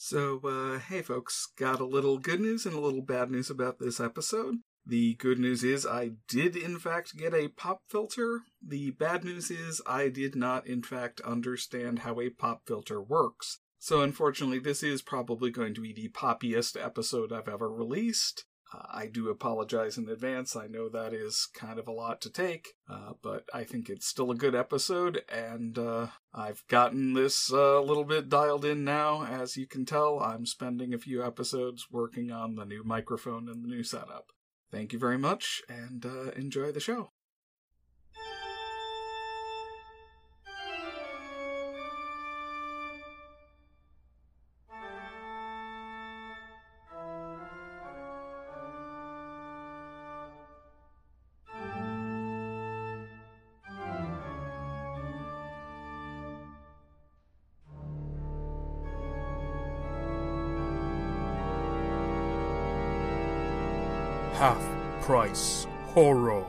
So, uh, hey folks, got a little good news and a little bad news about this episode. The good news is I did in fact get a pop filter. The bad news is I did not in fact understand how a pop filter works. So unfortunately, this is probably going to be the poppiest episode I've ever released. Uh, I do apologize in advance. I know that is kind of a lot to take, uh, but I think it's still a good episode, and uh, I've gotten this a little bit dialed in now. As you can tell, I'm spending a few episodes working on the new microphone and the new setup. Thank you very much, and uh, enjoy the show. Horror.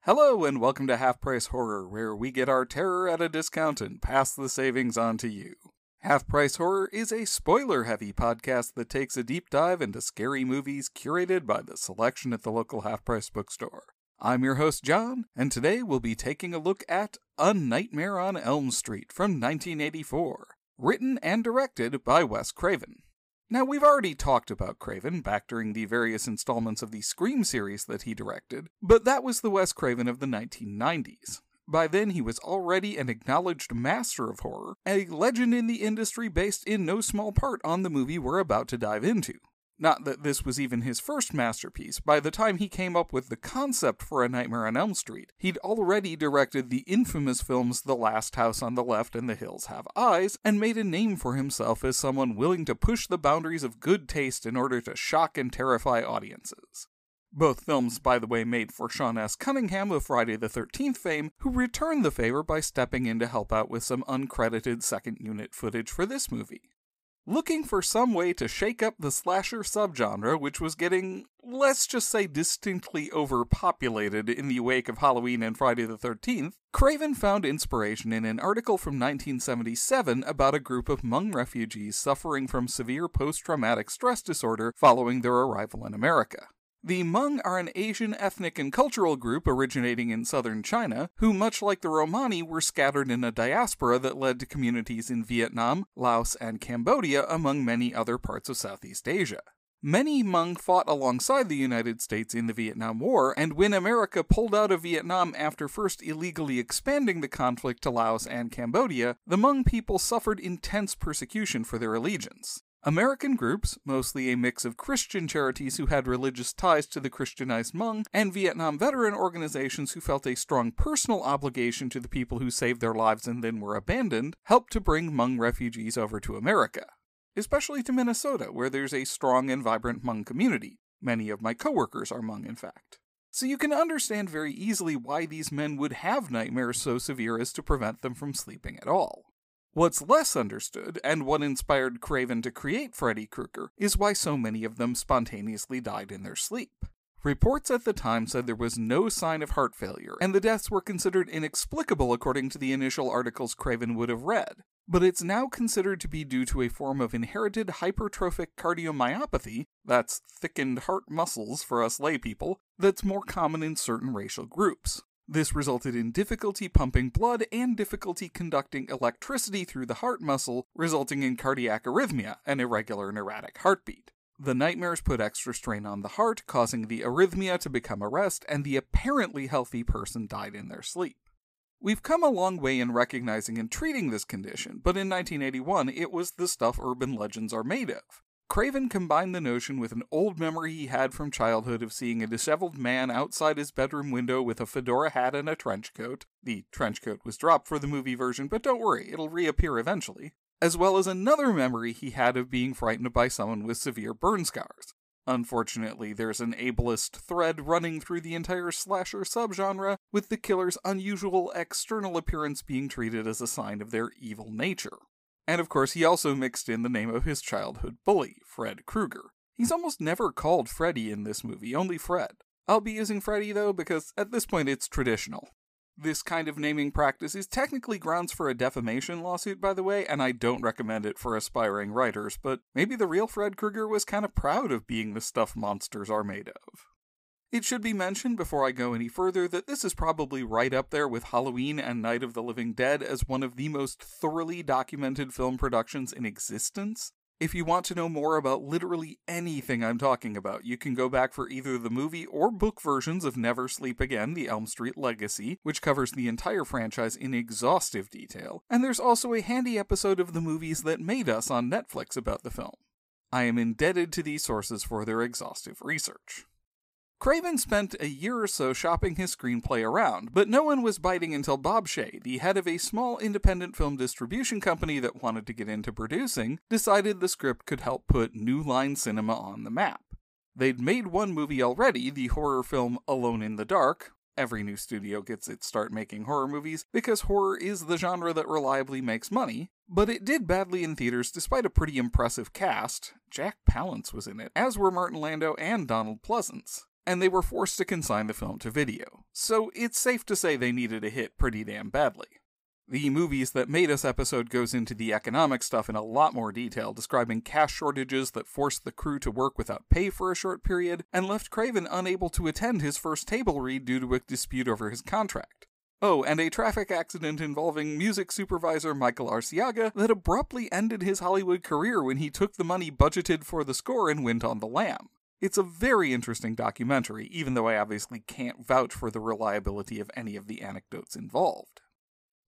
Hello, and welcome to Half Price Horror, where we get our terror at a discount and pass the savings on to you. Half Price Horror is a spoiler heavy podcast that takes a deep dive into scary movies curated by the selection at the local half price bookstore. I'm your host, John, and today we'll be taking a look at A Nightmare on Elm Street from 1984, written and directed by Wes Craven. Now, we've already talked about Craven back during the various installments of the Scream series that he directed, but that was the Wes Craven of the 1990s. By then, he was already an acknowledged master of horror, a legend in the industry based in no small part on the movie we're about to dive into. Not that this was even his first masterpiece. By the time he came up with the concept for A Nightmare on Elm Street, he'd already directed the infamous films The Last House on the Left and The Hills Have Eyes, and made a name for himself as someone willing to push the boundaries of good taste in order to shock and terrify audiences. Both films, by the way, made for Sean S. Cunningham of Friday the 13th fame, who returned the favor by stepping in to help out with some uncredited second unit footage for this movie looking for some way to shake up the slasher subgenre, which was getting, let's just say, distinctly overpopulated in the wake of Halloween and Friday the 13th, Craven found inspiration in an article from 1977 about a group of Hmong refugees suffering from severe post traumatic stress disorder following their arrival in America. The Hmong are an Asian ethnic and cultural group originating in southern China, who, much like the Romani, were scattered in a diaspora that led to communities in Vietnam, Laos, and Cambodia, among many other parts of Southeast Asia. Many Hmong fought alongside the United States in the Vietnam War, and when America pulled out of Vietnam after first illegally expanding the conflict to Laos and Cambodia, the Hmong people suffered intense persecution for their allegiance. American groups, mostly a mix of Christian charities who had religious ties to the Christianized Hmong, and Vietnam veteran organizations who felt a strong personal obligation to the people who saved their lives and then were abandoned, helped to bring Hmong refugees over to America. Especially to Minnesota, where there's a strong and vibrant Hmong community. Many of my coworkers are Hmong, in fact. So you can understand very easily why these men would have nightmares so severe as to prevent them from sleeping at all. What's less understood, and what inspired Craven to create Freddy Krueger, is why so many of them spontaneously died in their sleep. Reports at the time said there was no sign of heart failure, and the deaths were considered inexplicable according to the initial articles Craven would have read. But it's now considered to be due to a form of inherited hypertrophic cardiomyopathy, that's thickened heart muscles for us laypeople, that's more common in certain racial groups. This resulted in difficulty pumping blood and difficulty conducting electricity through the heart muscle, resulting in cardiac arrhythmia, an irregular and erratic heartbeat. The nightmares put extra strain on the heart, causing the arrhythmia to become arrest, and the apparently healthy person died in their sleep. We've come a long way in recognizing and treating this condition, but in 1981 it was the stuff urban legends are made of. Craven combined the notion with an old memory he had from childhood of seeing a disheveled man outside his bedroom window with a fedora hat and a trench coat. The trench coat was dropped for the movie version, but don't worry, it'll reappear eventually. As well as another memory he had of being frightened by someone with severe burn scars. Unfortunately, there's an ableist thread running through the entire slasher subgenre, with the killer's unusual external appearance being treated as a sign of their evil nature. And of course, he also mixed in the name of his childhood bully, Fred Krueger. He's almost never called Freddy in this movie, only Fred. I'll be using Freddy though because at this point it's traditional. This kind of naming practice is technically grounds for a defamation lawsuit, by the way, and I don't recommend it for aspiring writers, but maybe the real Fred Krueger was kind of proud of being the stuff monsters are made of. It should be mentioned before I go any further that this is probably right up there with Halloween and Night of the Living Dead as one of the most thoroughly documented film productions in existence. If you want to know more about literally anything I'm talking about, you can go back for either the movie or book versions of Never Sleep Again, The Elm Street Legacy, which covers the entire franchise in exhaustive detail, and there's also a handy episode of the movies that made us on Netflix about the film. I am indebted to these sources for their exhaustive research. Craven spent a year or so shopping his screenplay around, but no one was biting until Bob Shaye, the head of a small independent film distribution company that wanted to get into producing, decided the script could help put New Line Cinema on the map. They'd made one movie already, the horror film Alone in the Dark. Every new studio gets its start making horror movies because horror is the genre that reliably makes money, but it did badly in theaters despite a pretty impressive cast. Jack Palance was in it, as were Martin Landau and Donald Pleasence and they were forced to consign the film to video, so it's safe to say they needed a hit pretty damn badly. The Movies That Made Us episode goes into the economic stuff in a lot more detail, describing cash shortages that forced the crew to work without pay for a short period and left Craven unable to attend his first table read due to a dispute over his contract. Oh, and a traffic accident involving music supervisor Michael Arciaga that abruptly ended his Hollywood career when he took the money budgeted for the score and went on the lam. It's a very interesting documentary, even though I obviously can't vouch for the reliability of any of the anecdotes involved.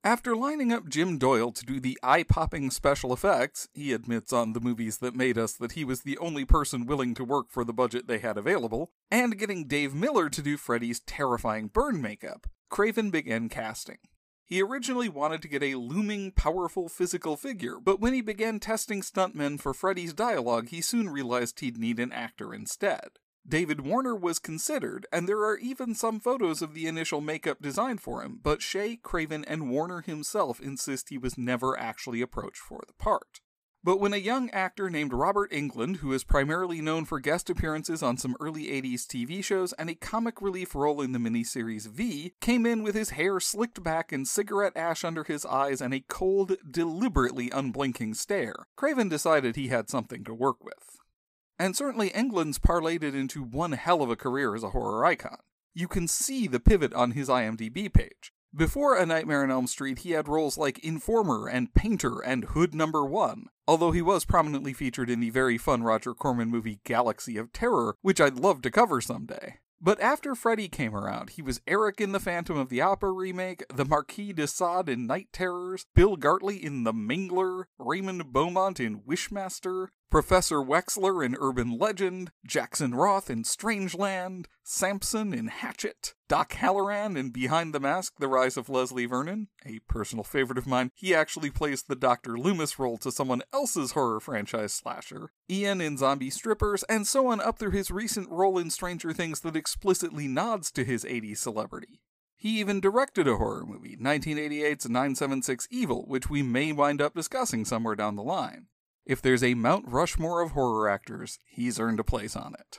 After lining up Jim Doyle to do the eye popping special effects, he admits on the movies that made us that he was the only person willing to work for the budget they had available, and getting Dave Miller to do Freddy's terrifying burn makeup, Craven began casting. He originally wanted to get a looming, powerful physical figure, but when he began testing stuntmen for Freddy's dialogue, he soon realized he'd need an actor instead. David Warner was considered, and there are even some photos of the initial makeup design for him, but Shaye, Craven, and Warner himself insist he was never actually approached for the part. But when a young actor named Robert Englund, who is primarily known for guest appearances on some early 80s TV shows and a comic relief role in the miniseries V, came in with his hair slicked back and cigarette ash under his eyes and a cold, deliberately unblinking stare, Craven decided he had something to work with. And certainly Englund's parlayed it into one hell of a career as a horror icon. You can see the pivot on his IMDb page. Before A Nightmare on Elm Street, he had roles like Informer and Painter and Hood Number One, although he was prominently featured in the very fun Roger Corman movie Galaxy of Terror, which I'd love to cover someday. But after Freddy came around, he was Eric in the Phantom of the Opera remake, the Marquis de Sade in Night Terrors, Bill Gartley in The Mangler, Raymond Beaumont in Wishmaster, Professor Wexler in Urban Legend, Jackson Roth in Strangeland, Samson in Hatchet, Doc Halloran in Behind the Mask, The Rise of Leslie Vernon, a personal favorite of mine. He actually plays the Dr. Loomis role to someone else's horror franchise slasher, Ian in Zombie Strippers, and so on up through his recent role in Stranger Things that explicitly nods to his 80s celebrity. He even directed a horror movie, 1988's 976 Evil, which we may wind up discussing somewhere down the line. If there's a Mount Rushmore of horror actors, he's earned a place on it.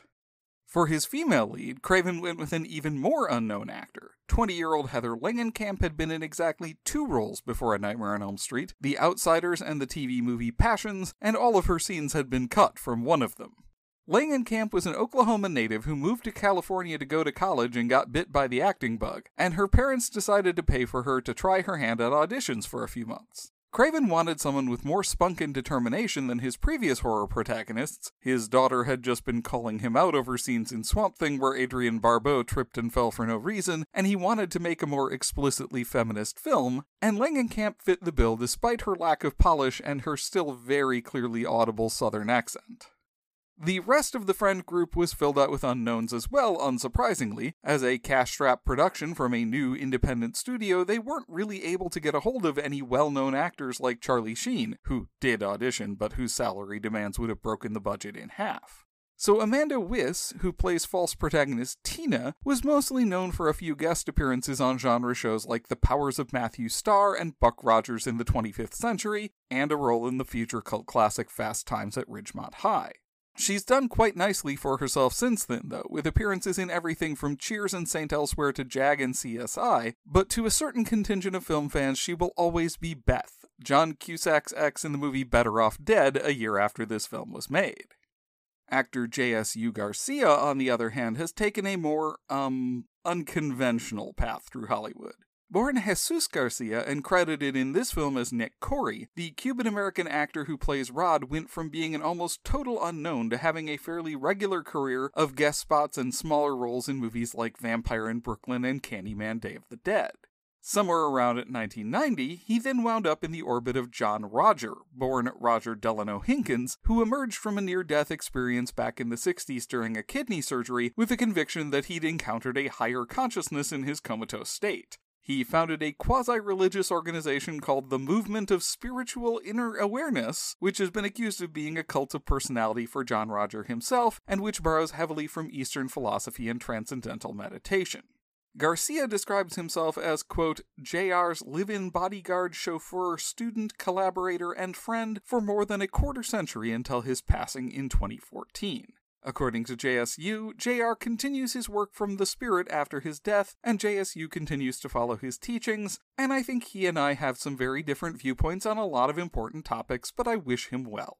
For his female lead, Craven went with an even more unknown actor. 20 year old Heather Langenkamp had been in exactly two roles before A Nightmare on Elm Street The Outsiders and the TV movie Passions, and all of her scenes had been cut from one of them. Langenkamp was an Oklahoma native who moved to California to go to college and got bit by the acting bug, and her parents decided to pay for her to try her hand at auditions for a few months. Craven wanted someone with more spunk and determination than his previous horror protagonists. His daughter had just been calling him out over scenes in Swamp Thing where Adrienne Barbeau tripped and fell for no reason, and he wanted to make a more explicitly feminist film, and Langenkamp fit the bill despite her lack of polish and her still very clearly audible southern accent. The rest of the friend group was filled out with unknowns as well, unsurprisingly. As a cash strapped production from a new independent studio, they weren't really able to get a hold of any well known actors like Charlie Sheen, who did audition but whose salary demands would have broken the budget in half. So Amanda Wyss, who plays false protagonist Tina, was mostly known for a few guest appearances on genre shows like The Powers of Matthew Star and Buck Rogers in the 25th Century, and a role in the future cult classic Fast Times at Ridgemont High. She's done quite nicely for herself since then, though, with appearances in everything from Cheers and St. Elsewhere to Jag and CSI, but to a certain contingent of film fans, she will always be Beth, John Cusack's ex in the movie Better Off Dead a year after this film was made. Actor J.S.U. Garcia, on the other hand, has taken a more, um, unconventional path through Hollywood. Born Jesus Garcia and credited in this film as Nick Corri, the Cuban American actor who plays Rod went from being an almost total unknown to having a fairly regular career of guest spots and smaller roles in movies like Vampire in Brooklyn and Candyman Day of the Dead. Somewhere around 1990, he then wound up in the orbit of John Roger, born Roger Delano Hinkins, who emerged from a near death experience back in the 60s during a kidney surgery with the conviction that he'd encountered a higher consciousness in his comatose state. He founded a quasi religious organization called the Movement of Spiritual Inner Awareness, which has been accused of being a cult of personality for John Roger himself, and which borrows heavily from Eastern philosophy and transcendental meditation. Garcia describes himself as, quote, JR's live in bodyguard, chauffeur, student, collaborator, and friend for more than a quarter century until his passing in 2014. According to JSU, JR continues his work from the spirit after his death, and JSU continues to follow his teachings, and I think he and I have some very different viewpoints on a lot of important topics, but I wish him well.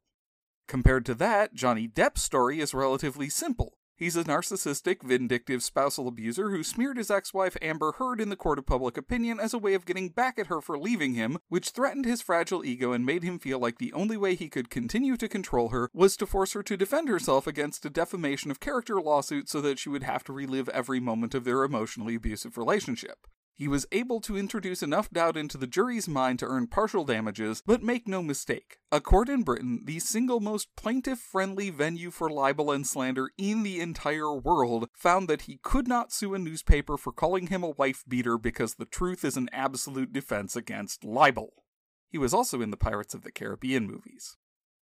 Compared to that, Johnny Depp's story is relatively simple. He's a narcissistic, vindictive spousal abuser who smeared his ex wife Amber Heard in the court of public opinion as a way of getting back at her for leaving him, which threatened his fragile ego and made him feel like the only way he could continue to control her was to force her to defend herself against a defamation of character lawsuit so that she would have to relive every moment of their emotionally abusive relationship. He was able to introduce enough doubt into the jury's mind to earn partial damages, but make no mistake. A court in Britain, the single most plaintiff friendly venue for libel and slander in the entire world, found that he could not sue a newspaper for calling him a wife beater because the truth is an absolute defense against libel. He was also in the Pirates of the Caribbean movies.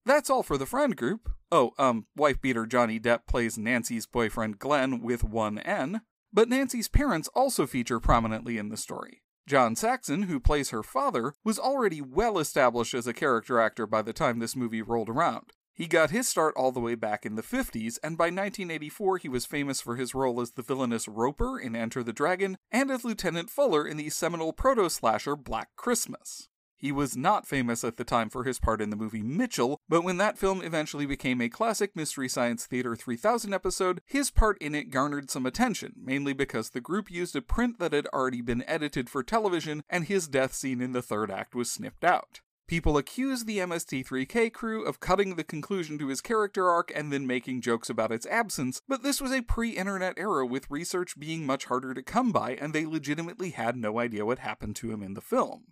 That's all for the friend group. Oh, um, wife beater Johnny Depp plays Nancy's boyfriend Glenn with one N. But Nancy's parents also feature prominently in the story. John Saxon, who plays her father, was already well established as a character actor by the time this movie rolled around. He got his start all the way back in the 50s, and by 1984 he was famous for his role as the villainous Roper in Enter the Dragon and as Lieutenant Fuller in the seminal proto slasher Black Christmas. He was not famous at the time for his part in the movie Mitchell, but when that film eventually became a classic Mystery Science Theater 3000 episode, his part in it garnered some attention, mainly because the group used a print that had already been edited for television and his death scene in the third act was snipped out. People accused the MST3K crew of cutting the conclusion to his character arc and then making jokes about its absence, but this was a pre internet era with research being much harder to come by, and they legitimately had no idea what happened to him in the film.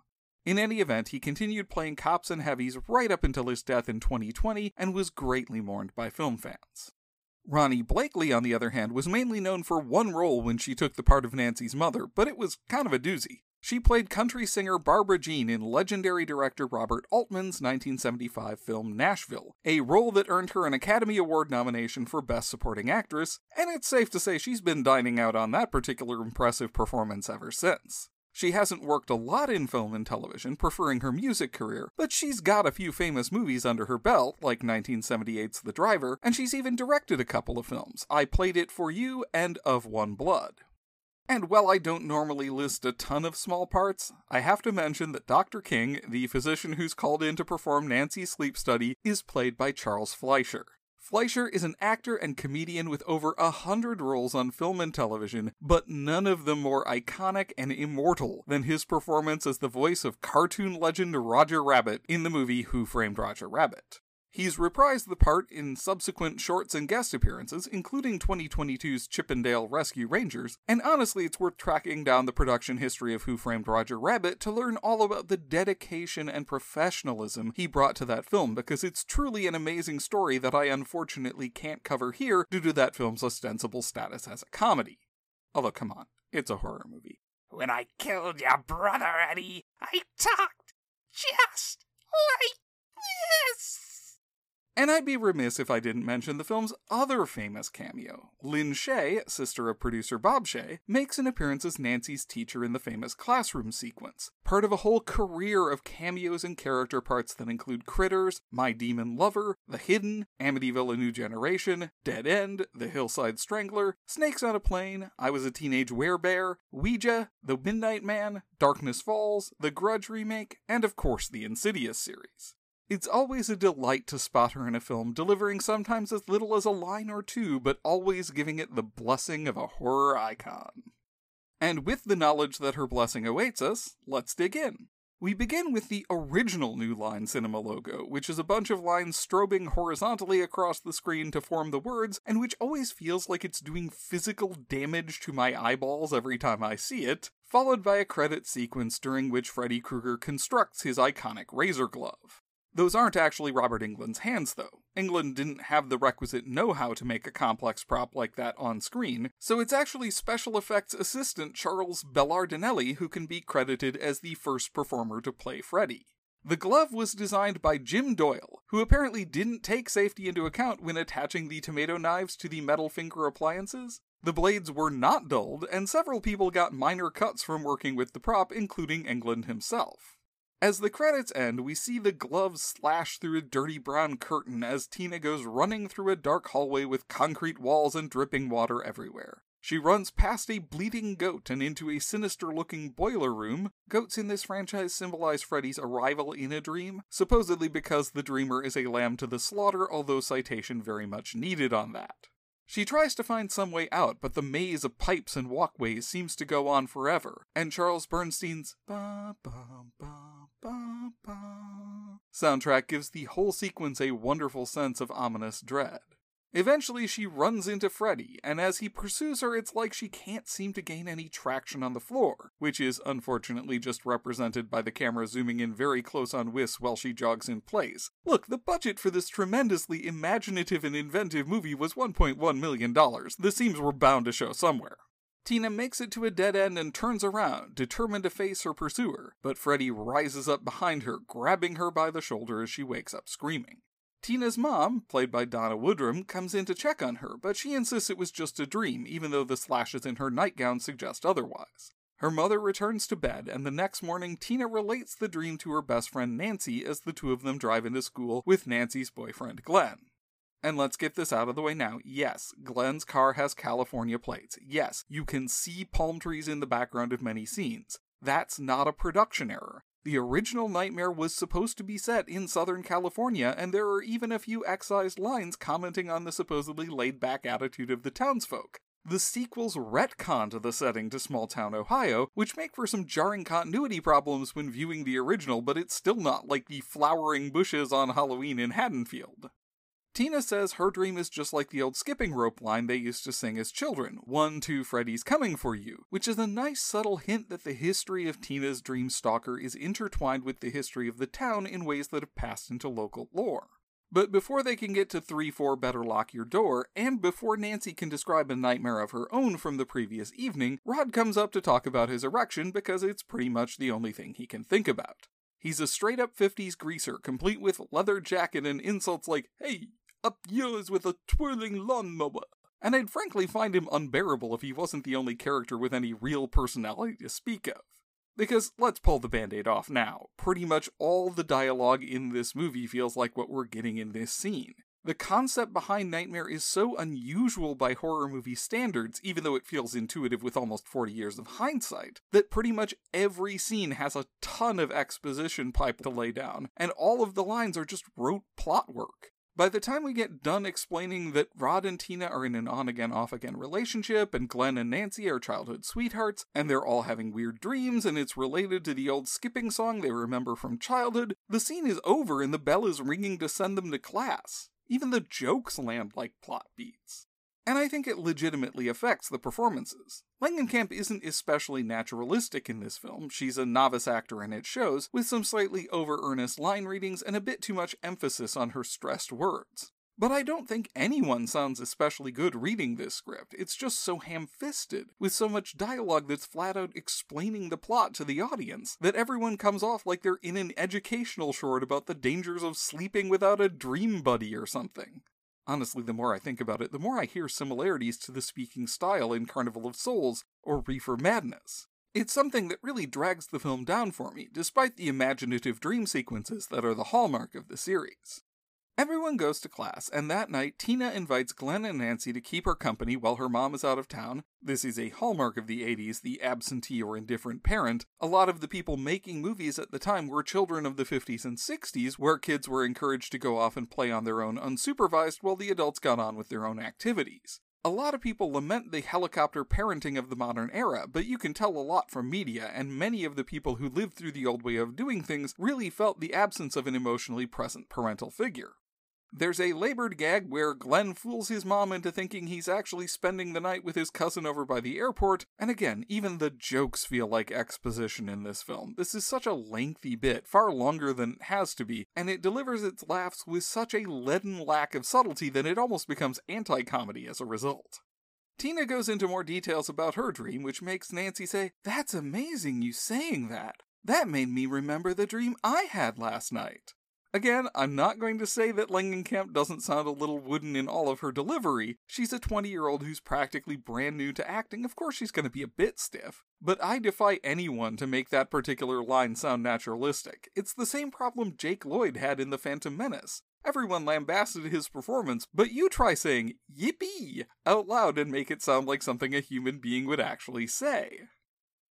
In any event, he continued playing cops and heavies right up until his death in 2020 and was greatly mourned by film fans. Ronee Blakley, on the other hand, was mainly known for one role when she took the part of Nancy's mother, but it was kind of a doozy. She played country singer Barbara Jean in legendary director Robert Altman's 1975 film Nashville, a role that earned her an Academy Award nomination for Best Supporting Actress, and it's safe to say she's been dining out on that particular impressive performance ever since. She hasn't worked a lot in film and television, preferring her music career, but she's got a few famous movies under her belt, like 1978's The Driver, and she's even directed a couple of films I Played It For You and Of One Blood. And while I don't normally list a ton of small parts, I have to mention that Dr. King, the physician who's called in to perform Nancy's sleep study, is played by Charles Fleischer. Fleischer is an actor and comedian with over a hundred roles on film and television, but none of them more iconic and immortal than his performance as the voice of cartoon legend Roger Rabbit in the movie Who Framed Roger Rabbit. He's reprised the part in subsequent shorts and guest appearances, including 2022's Chip 'n Dale Rescue Rangers, and honestly, it's worth tracking down the production history of Who Framed Roger Rabbit to learn all about the dedication and professionalism he brought to that film, because it's truly an amazing story that I unfortunately can't cover here due to that film's ostensible status as a comedy. Although, come on, it's a horror movie. When I killed your brother, Eddie, I talked just like this. And I'd be remiss if I didn't mention the film's other famous cameo. Lin Shaye, sister of producer Bob Shaye, makes an appearance as Nancy's teacher in the famous classroom sequence, part of a whole career of cameos and character parts that include Critters, My Demon Lover, The Hidden, Amityville A New Generation, Dead End, The Hillside Strangler, Snakes on a Plane, I Was a Teenage Werebear, Ouija, The Midnight Man, Darkness Falls, The Grudge remake, and of course the Insidious series. It's always a delight to spot her in a film, delivering sometimes as little as a line or two, but always giving it the blessing of a horror icon. And with the knowledge that her blessing awaits us, let's dig in. We begin with the original New Line Cinema logo, which is a bunch of lines strobing horizontally across the screen to form the words, and which always feels like it's doing physical damage to my eyeballs every time I see it, followed by a credit sequence during which Freddy Krueger constructs his iconic razor glove. Those aren't actually Robert Englund's hands, though. Englund didn't have the requisite know how to make a complex prop like that on screen, so it's actually special effects assistant Charles Belardinelli who can be credited as the first performer to play Freddy. The glove was designed by Jim Doyle, who apparently didn't take safety into account when attaching the tomato knives to the metal finger appliances. The blades were not dulled, and several people got minor cuts from working with the prop, including England himself. As the credits end, we see the gloves slash through a dirty brown curtain as Tina goes running through a dark hallway with concrete walls and dripping water everywhere. She runs past a bleeding goat and into a sinister looking boiler room. Goats in this franchise symbolize Freddy's arrival in a dream, supposedly because the dreamer is a lamb to the slaughter, although citation very much needed on that. She tries to find some way out, but the maze of pipes and walkways seems to go on forever, and Charles Bernstein's soundtrack gives the whole sequence a wonderful sense of ominous dread. Eventually, she runs into Freddy, and as he pursues her, it's like she can't seem to gain any traction on the floor, which is unfortunately just represented by the camera zooming in very close on Wyss while she jogs in place. Look, the budget for this tremendously imaginative and inventive movie was $1.1 million. The seams were bound to show somewhere. Tina makes it to a dead end and turns around, determined to face her pursuer, but Freddy rises up behind her, grabbing her by the shoulder as she wakes up screaming. Tina's mom, played by Donna Woodrum, comes in to check on her, but she insists it was just a dream, even though the slashes in her nightgown suggest otherwise. Her mother returns to bed, and the next morning, Tina relates the dream to her best friend Nancy as the two of them drive into school with Nancy's boyfriend Glenn. And let's get this out of the way now. Yes, Glenn's car has California plates. Yes, you can see palm trees in the background of many scenes. That's not a production error. The original Nightmare was supposed to be set in Southern California, and there are even a few excised lines commenting on the supposedly laid back attitude of the townsfolk. The sequels retconned the setting to small town Ohio, which make for some jarring continuity problems when viewing the original, but it's still not like the flowering bushes on Halloween in Haddonfield. Tina says her dream is just like the old skipping rope line they used to sing as children One, two, Freddy's coming for you, which is a nice subtle hint that the history of Tina's dream stalker is intertwined with the history of the town in ways that have passed into local lore. But before they can get to 3 4 Better Lock Your Door, and before Nancy can describe a nightmare of her own from the previous evening, Rod comes up to talk about his erection because it's pretty much the only thing he can think about. He's a straight up 50s greaser, complete with leather jacket and insults like, hey, up yours with a twirling lawnmower. And I'd frankly find him unbearable if he wasn't the only character with any real personality to speak of. Because let's pull the band aid off now. Pretty much all the dialogue in this movie feels like what we're getting in this scene. The concept behind Nightmare is so unusual by horror movie standards, even though it feels intuitive with almost 40 years of hindsight, that pretty much every scene has a ton of exposition pipe to lay down, and all of the lines are just rote plot work. By the time we get done explaining that Rod and Tina are in an on again, off again relationship, and Glenn and Nancy are childhood sweethearts, and they're all having weird dreams, and it's related to the old skipping song they remember from childhood, the scene is over and the bell is ringing to send them to class. Even the jokes land like plot beats and I think it legitimately affects the performances. Langenkamp isn't especially naturalistic in this film, she's a novice actor and it shows, with some slightly over earnest line readings and a bit too much emphasis on her stressed words. But I don't think anyone sounds especially good reading this script. It's just so ham fisted, with so much dialogue that's flat out explaining the plot to the audience, that everyone comes off like they're in an educational short about the dangers of sleeping without a dream buddy or something. Honestly, the more I think about it, the more I hear similarities to the speaking style in Carnival of Souls or Reefer Madness. It's something that really drags the film down for me, despite the imaginative dream sequences that are the hallmark of the series. Everyone goes to class, and that night Tina invites Glenn and Nancy to keep her company while her mom is out of town. This is a hallmark of the 80s, the absentee or indifferent parent. A lot of the people making movies at the time were children of the 50s and 60s, where kids were encouraged to go off and play on their own unsupervised while the adults got on with their own activities. A lot of people lament the helicopter parenting of the modern era, but you can tell a lot from media, and many of the people who lived through the old way of doing things really felt the absence of an emotionally present parental figure. There's a labored gag where Glenn fools his mom into thinking he's actually spending the night with his cousin over by the airport, and again, even the jokes feel like exposition in this film. This is such a lengthy bit, far longer than it has to be, and it delivers its laughs with such a leaden lack of subtlety that it almost becomes anti comedy as a result. Tina goes into more details about her dream, which makes Nancy say, That's amazing you saying that. That made me remember the dream I had last night. Again, I'm not going to say that Langenkamp doesn't sound a little wooden in all of her delivery. She's a 20 year old who's practically brand new to acting. Of course, she's going to be a bit stiff. But I defy anyone to make that particular line sound naturalistic. It's the same problem Jake Lloyd had in The Phantom Menace. Everyone lambasted his performance, but you try saying yippee out loud and make it sound like something a human being would actually say.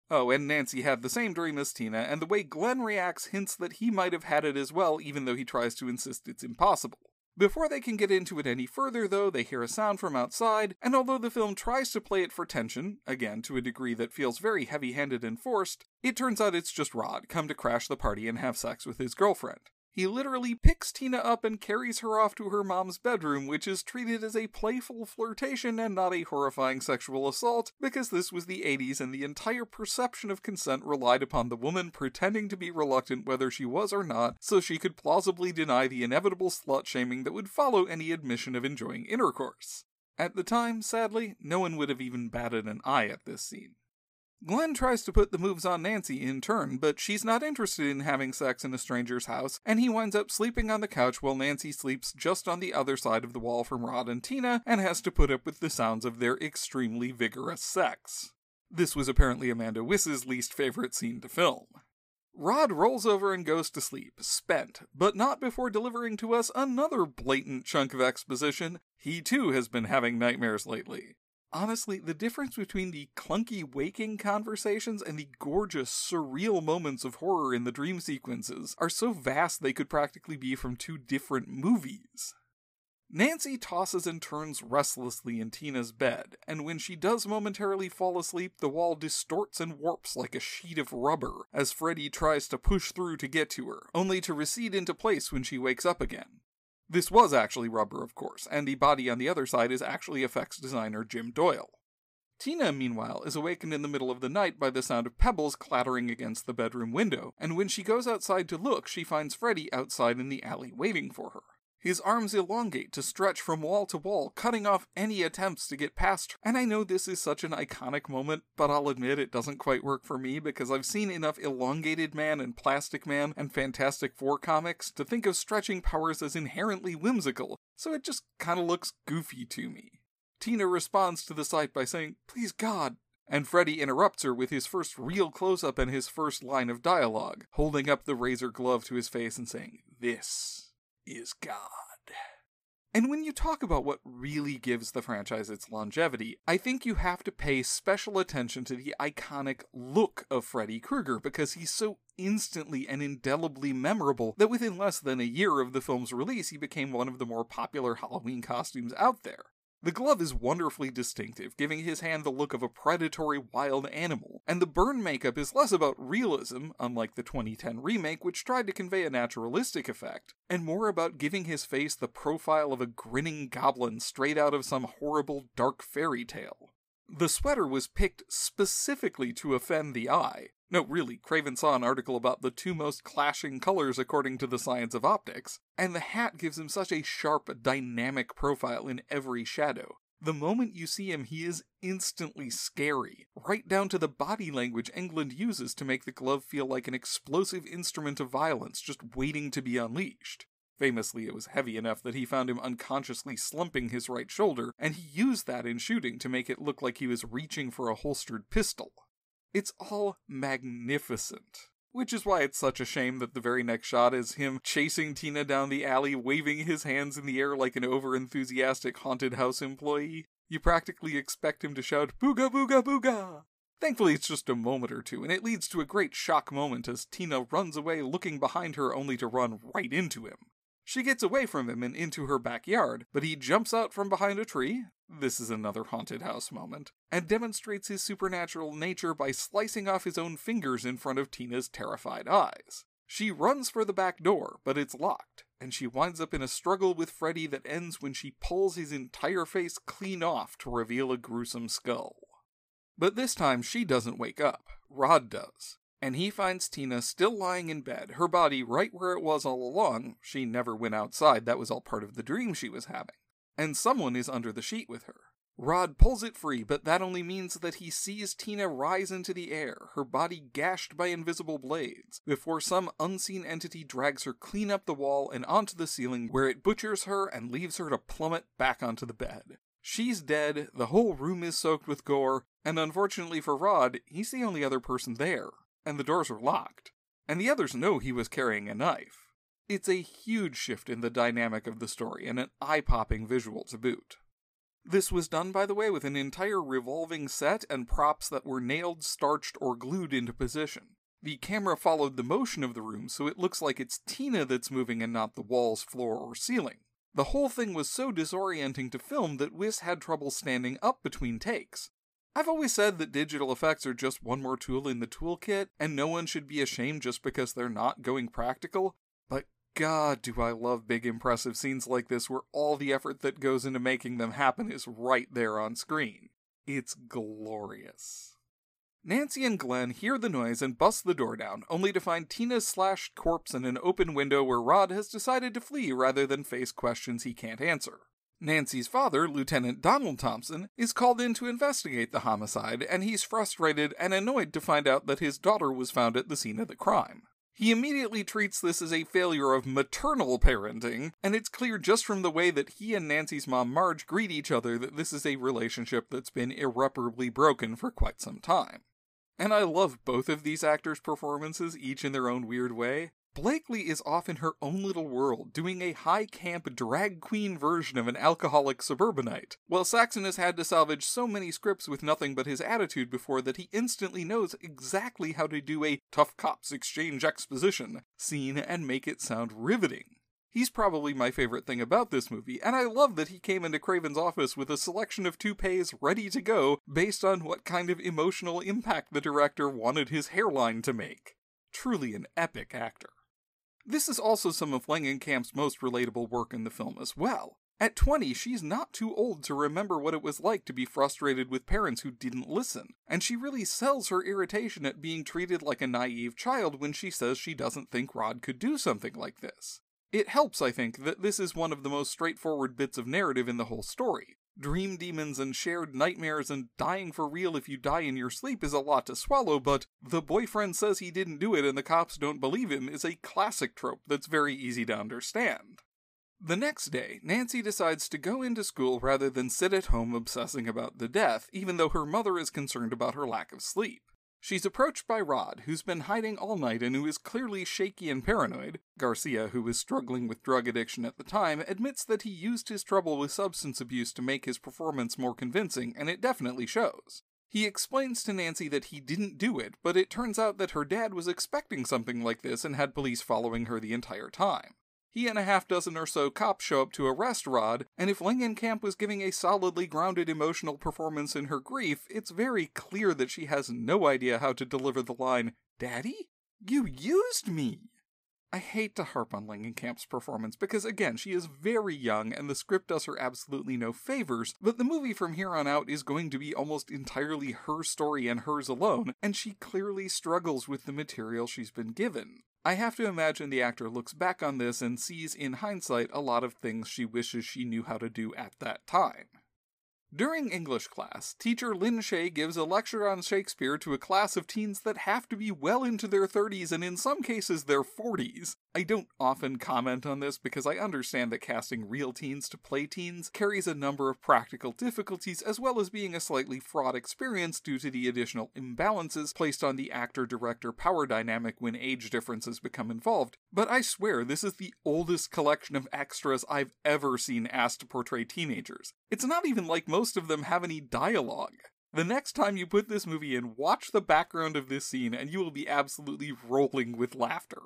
Oh, and Nancy had the same dream as Tina, and the way Glenn reacts hints that he might have had it as well, even though he tries to insist it's impossible. Before they can get into it any further, though, they hear a sound from outside, and although the film tries to play it for tension, again to a degree that feels very heavy handed and forced, it turns out it's just Rod come to crash the party and have sex with his girlfriend. He literally picks Tina up and carries her off to her mom's bedroom, which is treated as a playful flirtation and not a horrifying sexual assault, because this was the 80s and the entire perception of consent relied upon the woman pretending to be reluctant whether she was or not, so she could plausibly deny the inevitable slut shaming that would follow any admission of enjoying intercourse. At the time, sadly, no one would have even batted an eye at this scene. Glenn tries to put the moves on Nancy in turn, but she's not interested in having sex in a stranger's house, and he winds up sleeping on the couch while Nancy sleeps just on the other side of the wall from Rod and Tina and has to put up with the sounds of their extremely vigorous sex. This was apparently Amanda Wyss's least favorite scene to film. Rod rolls over and goes to sleep, spent, but not before delivering to us another blatant chunk of exposition. He too has been having nightmares lately. Honestly, the difference between the clunky waking conversations and the gorgeous, surreal moments of horror in the dream sequences are so vast they could practically be from two different movies. Nancy tosses and turns restlessly in Tina's bed, and when she does momentarily fall asleep, the wall distorts and warps like a sheet of rubber as Freddy tries to push through to get to her, only to recede into place when she wakes up again. This was actually rubber, of course, and the body on the other side is actually effects designer Jim Doyle. Tina, meanwhile, is awakened in the middle of the night by the sound of pebbles clattering against the bedroom window, and when she goes outside to look, she finds Freddy outside in the alley waiting for her. His arms elongate to stretch from wall to wall, cutting off any attempts to get past her. And I know this is such an iconic moment, but I'll admit it doesn't quite work for me because I've seen enough Elongated Man and Plastic Man and Fantastic Four comics to think of stretching powers as inherently whimsical, so it just kinda looks goofy to me. Tina responds to the sight by saying, Please God, and Freddy interrupts her with his first real close up and his first line of dialogue, holding up the razor glove to his face and saying, This is God. And when you talk about what really gives the franchise its longevity, I think you have to pay special attention to the iconic look of Freddy Krueger because he's so instantly and indelibly memorable that within less than a year of the film's release, he became one of the more popular Halloween costumes out there. The glove is wonderfully distinctive, giving his hand the look of a predatory wild animal, and the burn makeup is less about realism, unlike the 2010 remake, which tried to convey a naturalistic effect, and more about giving his face the profile of a grinning goblin straight out of some horrible dark fairy tale. The sweater was picked specifically to offend the eye, No, really, Craven saw an article about the two most clashing colors according to the science of optics, and the hat gives him such a sharp, dynamic profile in every shadow. The moment you see him, he is instantly scary, right down to the body language Englund uses to make the glove feel like an explosive instrument of violence just waiting to be unleashed. Famously, it was heavy enough that he found him unconsciously slumping his right shoulder, and he used that in shooting to make it look like he was reaching for a holstered pistol. It's all magnificent. Which is why it's such a shame that the very next shot is him chasing Tina down the alley, waving his hands in the air like an overenthusiastic haunted house employee. You practically expect him to shout, Booga Booga Booga! Thankfully, it's just a moment or two, and it leads to a great shock moment as Tina runs away looking behind her only to run right into him. She gets away from him and into her backyard, but he jumps out from behind a tree. This is another haunted house moment, and demonstrates his supernatural nature by slicing off his own fingers in front of Tina's terrified eyes. She runs for the back door, but it's locked, and she winds up in a struggle with Freddy that ends when she pulls his entire face clean off to reveal a gruesome skull. But this time she doesn't wake up, Rod does and he finds Tina still lying in bed, her body right where it was all along. She never went outside, that was all part of the dream she was having. And someone is under the sheet with her. Rod pulls it free, but that only means that he sees Tina rise into the air, her body gashed by invisible blades, before some unseen entity drags her clean up the wall and onto the ceiling, where it butchers her and leaves her to plummet back onto the bed. She's dead, the whole room is soaked with gore, and unfortunately for Rod, he's the only other person there and the doors are locked, and the others know he was carrying a knife. It's a huge shift in the dynamic of the story and an eye popping visual to boot. This was done, by the way, with an entire revolving set and props that were nailed, starched, or glued into position. The camera followed the motion of the room, so it looks like it's Tina that's moving and not the walls, floor, or ceiling. The whole thing was so disorienting to film that Wyss had trouble standing up between takes, I've always said that digital effects are just one more tool in the toolkit, and no one should be ashamed just because they're not going practical. But god, do I love big impressive scenes like this where all the effort that goes into making them happen is right there on screen. It's glorious. Nancy and Glenn hear the noise and bust the door down, only to find Tina's slashed corpse in an open window where Rod has decided to flee rather than face questions he can't answer. Nancy's father, Lieutenant Donald Thompson, is called in to investigate the homicide, and he's frustrated and annoyed to find out that his daughter was found at the scene of the crime. He immediately treats this as a failure of maternal parenting, and it's clear just from the way that he and Nancy's mom Marge greet each other that this is a relationship that's been irreparably broken for quite some time. And I love both of these actors' performances, each in their own weird way. Blakley is off in her own little world, doing a high camp drag queen version of an alcoholic suburbanite, while Saxon has had to salvage so many scripts with nothing but his attitude before that he instantly knows exactly how to do a tough cops exchange exposition scene and make it sound riveting. He's probably my favorite thing about this movie, and I love that he came into Craven's office with a selection of toupees ready to go based on what kind of emotional impact the director wanted his hairline to make. Truly an epic actor. This is also some of Langenkamp's most relatable work in the film as well. At 20, she's not too old to remember what it was like to be frustrated with parents who didn't listen, and she really sells her irritation at being treated like a naive child when she says she doesn't think Rod could do something like this. It helps, I think, that this is one of the most straightforward bits of narrative in the whole story, dream demons and shared nightmares and dying for real if you die in your sleep is a lot to swallow, but the boyfriend says he didn't do it and the cops don't believe him is a classic trope that's very easy to understand. The next day, Nancy decides to go into school rather than sit at home obsessing about the death, even though her mother is concerned about her lack of sleep. She's approached by Rod, who's been hiding all night and who is clearly shaky and paranoid. Garcia, who was struggling with drug addiction at the time, admits that he used his trouble with substance abuse to make his performance more convincing, and it definitely shows. He explains to Nancy that he didn't do it, but it turns out that her dad was expecting something like this and had police following her the entire time. He and a half dozen or so cops show up to arrest Rod, and if Langenkamp was giving a solidly grounded emotional performance in her grief, it's very clear that she has no idea how to deliver the line, Daddy? You used me! I hate to harp on Langenkamp's performance because, again, she is very young and the script does her absolutely no favors, but the movie from here on out is going to be almost entirely her story and hers alone, and she clearly struggles with the material she's been given. I have to imagine the actor looks back on this and sees in hindsight a lot of things she wishes she knew how to do at that time. During English class, teacher Lin Shaye gives a lecture on Shakespeare to a class of teens that have to be well into their 30s and in some cases their 40s. I don't often comment on this because I understand that casting real teens to play teens carries a number of practical difficulties as well as being a slightly fraught experience due to the additional imbalances placed on the actor director power dynamic when age differences become involved. But I swear this is the oldest collection of extras I've ever seen asked to portray teenagers. It's not even like most of them have any dialogue. The next time you put this movie in, watch the background of this scene and you will be absolutely rolling with laughter.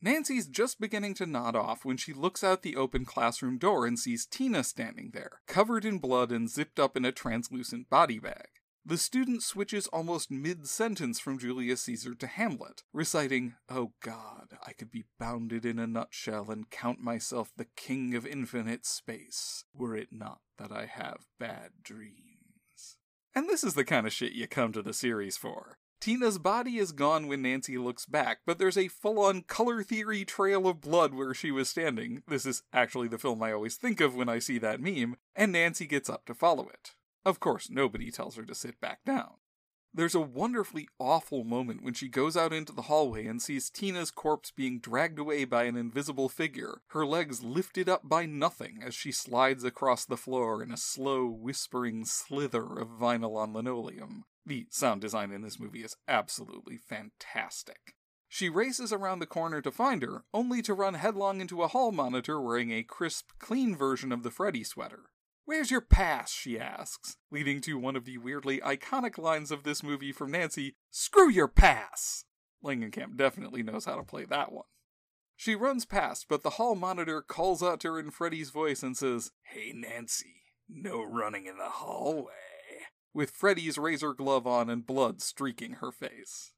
Nancy's just beginning to nod off when she looks out the open classroom door and sees Tina standing there, covered in blood and zipped up in a translucent body bag. The student switches almost mid sentence from Julius Caesar to Hamlet, reciting, Oh God, I could be bounded in a nutshell and count myself the king of infinite space, were it not that I have bad dreams. And this is the kind of shit you come to the series for. Tina's body is gone when Nancy looks back, but there's a full on color theory trail of blood where she was standing. This is actually the film I always think of when I see that meme, and Nancy gets up to follow it. Of course, nobody tells her to sit back down. There's a wonderfully awful moment when she goes out into the hallway and sees Tina's corpse being dragged away by an invisible figure, her legs lifted up by nothing as she slides across the floor in a slow, whispering slither of vinyl on linoleum. The sound design in this movie is absolutely fantastic. She races around the corner to find her, only to run headlong into a hall monitor wearing a crisp, clean version of the Freddy sweater. Where's your pass? she asks, leading to one of the weirdly iconic lines of this movie from Nancy Screw your pass! Langenkamp definitely knows how to play that one. She runs past, but the hall monitor calls out to her in Freddy's voice and says, Hey Nancy, no running in the hallway, with Freddy's razor glove on and blood streaking her face.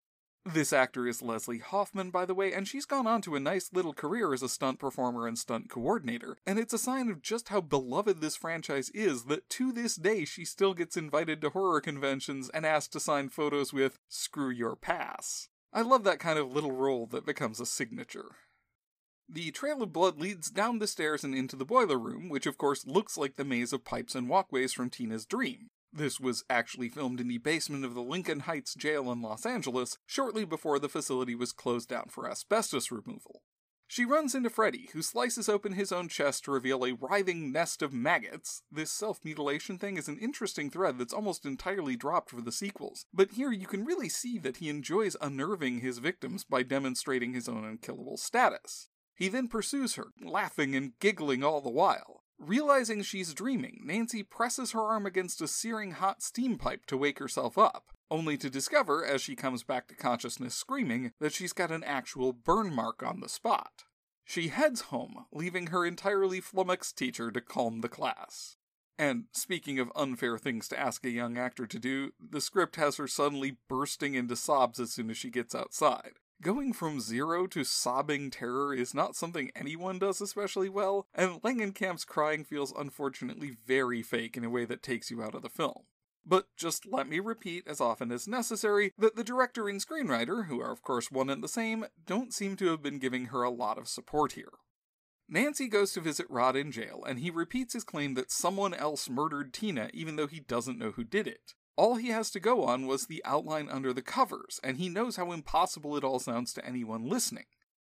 This actor is Leslie Hoffman, by the way, and she's gone on to a nice little career as a stunt performer and stunt coordinator, and it's a sign of just how beloved this franchise is that to this day she still gets invited to horror conventions and asked to sign photos with Screw Your Pass. I love that kind of little role that becomes a signature. The trail of blood leads down the stairs and into the boiler room, which of course looks like the maze of pipes and walkways from Tina's dream. This was actually filmed in the basement of the Lincoln Heights jail in Los Angeles shortly before the facility was closed down for asbestos removal. She runs into Freddy, who slices open his own chest to reveal a writhing nest of maggots. This self mutilation thing is an interesting thread that's almost entirely dropped for the sequels, but here you can really see that he enjoys unnerving his victims by demonstrating his own unkillable status. He then pursues her, laughing and giggling all the while. Realizing she's dreaming, Nancy presses her arm against a searing hot steam pipe to wake herself up, only to discover, as she comes back to consciousness screaming, that she's got an actual burn mark on the spot. She heads home, leaving her entirely flummoxed teacher to calm the class. And speaking of unfair things to ask a young actor to do, the script has her suddenly bursting into sobs as soon as she gets outside. Going from zero to sobbing terror is not something anyone does especially well, and Langenkamp's crying feels unfortunately very fake in a way that takes you out of the film. But just let me repeat as often as necessary that the director and screenwriter, who are of course one and the same, don't seem to have been giving her a lot of support here. Nancy goes to visit Rod in jail, and he repeats his claim that someone else murdered Tina even though he doesn't know who did it. All he has to go on was the outline under the covers, and he knows how impossible it all sounds to anyone listening.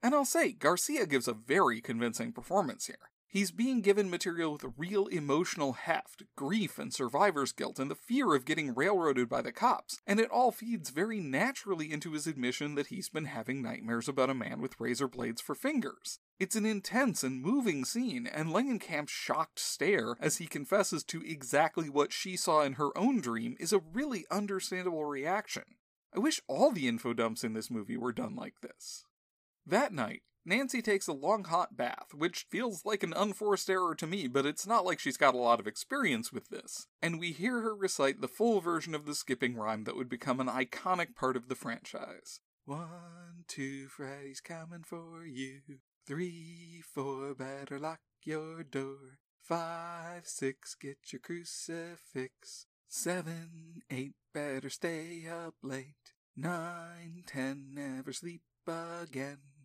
And I'll say, Garcia gives a very convincing performance here. He's being given material with real emotional heft, grief, and survivor's guilt, and the fear of getting railroaded by the cops, and it all feeds very naturally into his admission that he's been having nightmares about a man with razor blades for fingers. It's an intense and moving scene, and Langenkamp's shocked stare as he confesses to exactly what she saw in her own dream is a really understandable reaction. I wish all the info dumps in this movie were done like this. That night, Nancy takes a long hot bath, which feels like an unforced error to me, but it's not like she's got a lot of experience with this, and we hear her recite the full version of the skipping rhyme that would become an iconic part of the franchise. One, two, Freddy's coming for you. Three, four, better lock your door. Five, six, get your crucifix. Seven, eight, better stay up late. Nine, ten, never sleep again.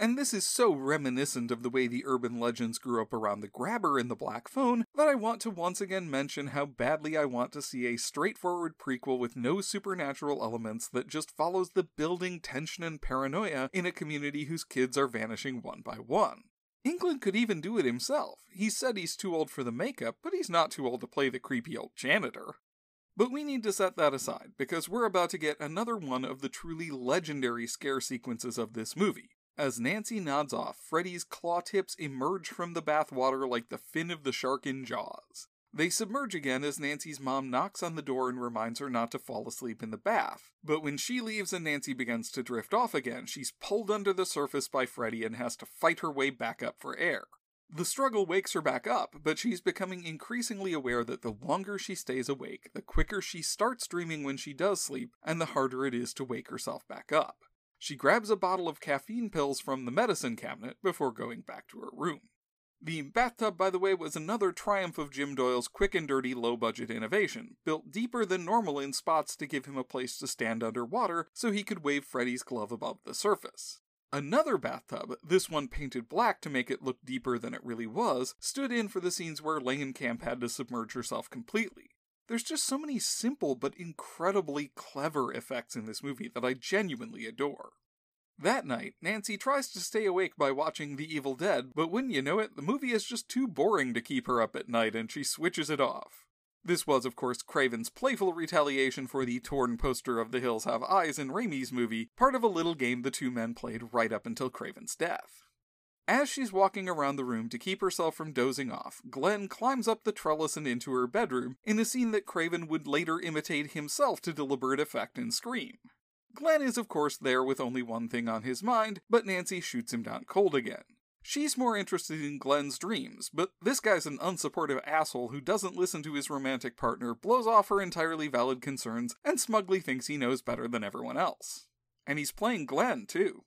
And this is so reminiscent of the way the urban legends grew up around the grabber in the black phone that I want to once again mention how badly I want to see a straightforward prequel with no supernatural elements that just follows the building tension and paranoia in a community whose kids are vanishing one by one. Englund could even do it himself. He said he's too old for the makeup, but he's not too old to play the creepy old janitor. But we need to set that aside, because we're about to get another one of the truly legendary scare sequences of this movie. As Nancy nods off, Freddy's claw tips emerge from the bathwater like the fin of the shark in Jaws. They submerge again as Nancy's mom knocks on the door and reminds her not to fall asleep in the bath. But when she leaves and Nancy begins to drift off again, she's pulled under the surface by Freddy and has to fight her way back up for air. The struggle wakes her back up, but she's becoming increasingly aware that the longer she stays awake, the quicker she starts dreaming when she does sleep, and the harder it is to wake herself back up. She grabs a bottle of caffeine pills from the medicine cabinet before going back to her room. The bathtub, by the way, was another triumph of Jim Doyle's quick and dirty low budget innovation, built deeper than normal in spots to give him a place to stand underwater so he could wave Freddy's glove above the surface. Another bathtub, this one painted black to make it look deeper than it really was, stood in for the scenes where Langenkamp had to submerge herself completely. There's just so many simple but incredibly clever effects in this movie that I genuinely adore. That night, Nancy tries to stay awake by watching The Evil Dead, but when you know it, the movie is just too boring to keep her up at night and she switches it off. This was, of course, Craven's playful retaliation for the torn poster of The Hills Have Eyes in Raimi's movie, part of a little game the two men played right up until Craven's death. As she's walking around the room to keep herself from dozing off, Glenn climbs up the trellis and into her bedroom in a scene that Craven would later imitate himself to deliberate effect in Scream. Glenn is, of course, there with only one thing on his mind, but Nancy shoots him down cold again. She's more interested in Glenn's dreams, but this guy's an unsupportive asshole who doesn't listen to his romantic partner, blows off her entirely valid concerns, and smugly thinks he knows better than everyone else. And he's playing Glenn, too.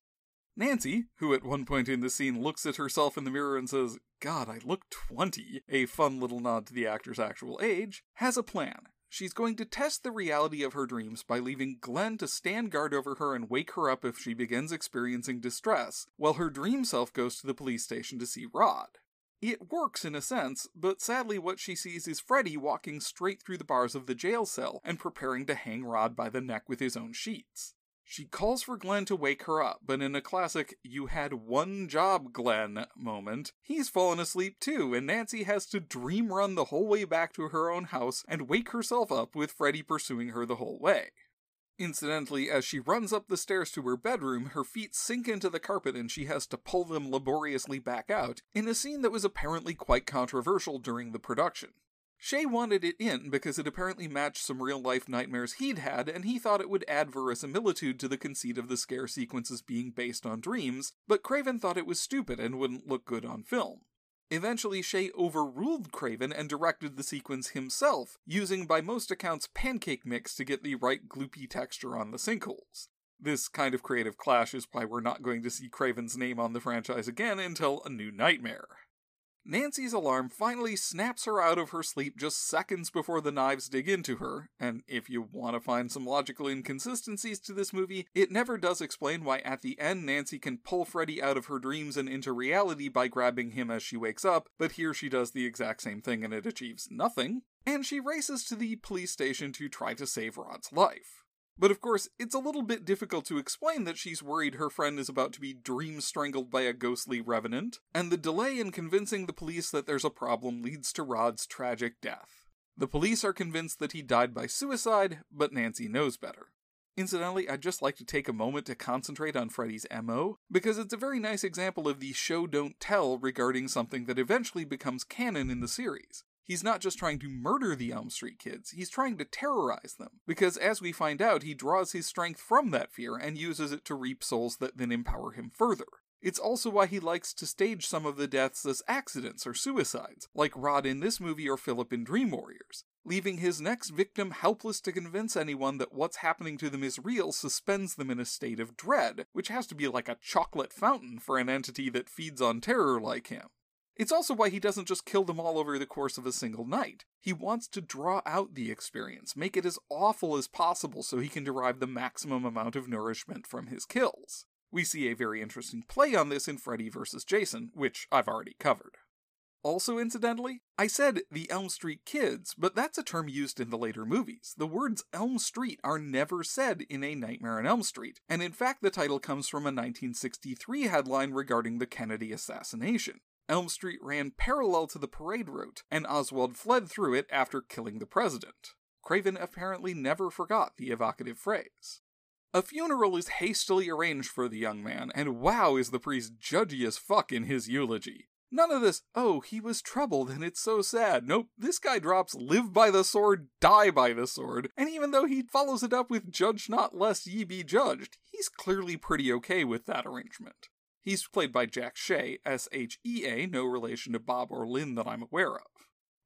Nancy, who at one point in the scene looks at herself in the mirror and says, God, I look 20, a fun little nod to the actor's actual age, has a plan. She's going to test the reality of her dreams by leaving Glenn to stand guard over her and wake her up if she begins experiencing distress, while her dream self goes to the police station to see Rod. It works in a sense, but sadly, what she sees is Freddy walking straight through the bars of the jail cell and preparing to hang Rod by the neck with his own sheets. She calls for Glenn to wake her up, but in a classic you had one job, Glenn moment, he's fallen asleep too, and Nancy has to dream run the whole way back to her own house and wake herself up with Freddy pursuing her the whole way. Incidentally, as she runs up the stairs to her bedroom, her feet sink into the carpet and she has to pull them laboriously back out, in a scene that was apparently quite controversial during the production. Shaye wanted it in because it apparently matched some real life nightmares he'd had, and he thought it would add verisimilitude to the conceit of the scare sequences being based on dreams, but Craven thought it was stupid and wouldn't look good on film. Eventually, Shaye overruled Craven and directed the sequence himself, using by most accounts pancake mix to get the right gloopy texture on the sinkholes. This kind of creative clash is why we're not going to see Craven's name on the franchise again until A New Nightmare. Nancy's alarm finally snaps her out of her sleep just seconds before the knives dig into her, and if you want to find some logical inconsistencies to this movie, it never does explain why at the end Nancy can pull Freddy out of her dreams and into reality by grabbing him as she wakes up, but here she does the exact same thing and it achieves nothing, and she races to the police station to try to save Rod's life. But of course, it's a little bit difficult to explain that she's worried her friend is about to be dream strangled by a ghostly revenant, and the delay in convincing the police that there's a problem leads to Rod's tragic death. The police are convinced that he died by suicide, but Nancy knows better. Incidentally, I'd just like to take a moment to concentrate on Freddy's MO, because it's a very nice example of the show don't tell regarding something that eventually becomes canon in the series. He's not just trying to murder the Elm Street kids, he's trying to terrorize them. Because as we find out, he draws his strength from that fear and uses it to reap souls that then empower him further. It's also why he likes to stage some of the deaths as accidents or suicides, like Rod in this movie or Philip in Dream Warriors. Leaving his next victim helpless to convince anyone that what's happening to them is real suspends them in a state of dread, which has to be like a chocolate fountain for an entity that feeds on terror like him. It's also why he doesn't just kill them all over the course of a single night. He wants to draw out the experience, make it as awful as possible so he can derive the maximum amount of nourishment from his kills. We see a very interesting play on this in Freddy vs. Jason, which I've already covered. Also, incidentally, I said the Elm Street Kids, but that's a term used in the later movies. The words Elm Street are never said in A Nightmare on Elm Street, and in fact, the title comes from a 1963 headline regarding the Kennedy assassination. Elm Street ran parallel to the parade route, and Oswald fled through it after killing the president. Craven apparently never forgot the evocative phrase. A funeral is hastily arranged for the young man, and wow is the priest judgy as fuck in his eulogy. None of this, oh, he was troubled and it's so sad. Nope, this guy drops live by the sword, die by the sword, and even though he follows it up with judge not lest ye be judged, he's clearly pretty okay with that arrangement. He's played by Jack Shea, S H E A, no relation to Bob or Lin that I'm aware of.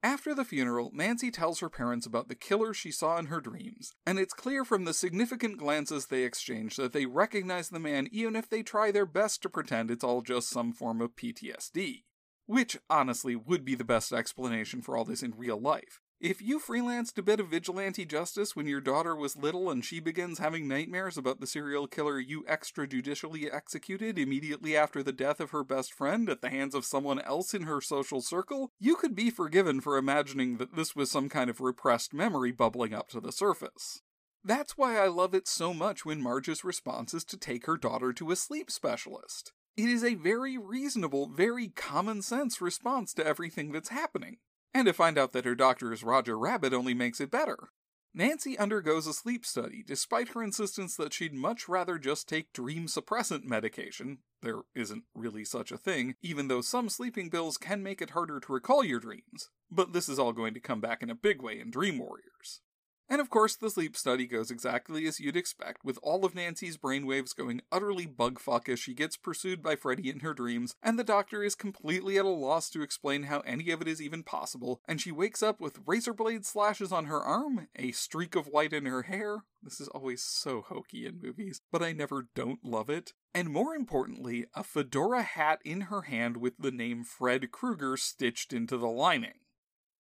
After the funeral, Nancy tells her parents about the killer she saw in her dreams, and it's clear from the significant glances they exchange that they recognize the man even if they try their best to pretend it's all just some form of PTSD. Which, honestly, would be the best explanation for all this in real life. If you freelanced a bit of vigilante justice when your daughter was little and she begins having nightmares about the serial killer you extrajudicially executed immediately after the death of her best friend at the hands of someone else in her social circle, you could be forgiven for imagining that this was some kind of repressed memory bubbling up to the surface. That's why I love it so much when Marge's response is to take her daughter to a sleep specialist. It is a very reasonable, very common sense response to everything that's happening. And to find out that her doctor is Roger Rabbit only makes it better. Nancy undergoes a sleep study, despite her insistence that she'd much rather just take dream suppressant medication. There isn't really such a thing, even though some sleeping pills can make it harder to recall your dreams. But this is all going to come back in a big way in Dream Warriors. And of course, the sleep study goes exactly as you'd expect, with all of Nancy's brainwaves going utterly bugfuck as she gets pursued by Freddy in her dreams, and the doctor is completely at a loss to explain how any of it is even possible, and she wakes up with razor blade slashes on her arm, a streak of white in her hair. This is always so hokey in movies, but I never don't love it. And more importantly, a fedora hat in her hand with the name Fred Krueger stitched into the lining.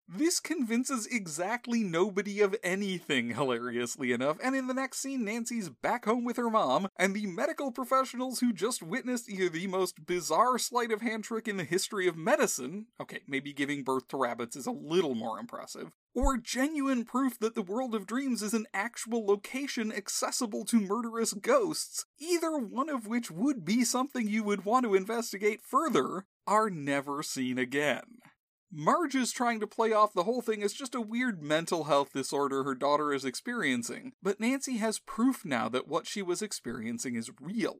This convinces exactly nobody of anything, hilariously enough, and in the next scene, Nancy's back home with her mom, and the medical professionals who just witnessed either the most bizarre sleight of hand trick in the history of medicine okay, maybe giving birth to rabbits is a little more impressive or genuine proof that the world of dreams is an actual location accessible to murderous ghosts, either one of which would be something you would want to investigate further, are never seen again. Marge is trying to play off the whole thing as just a weird mental health disorder her daughter is experiencing, but Nancy has proof now that what she was experiencing is real.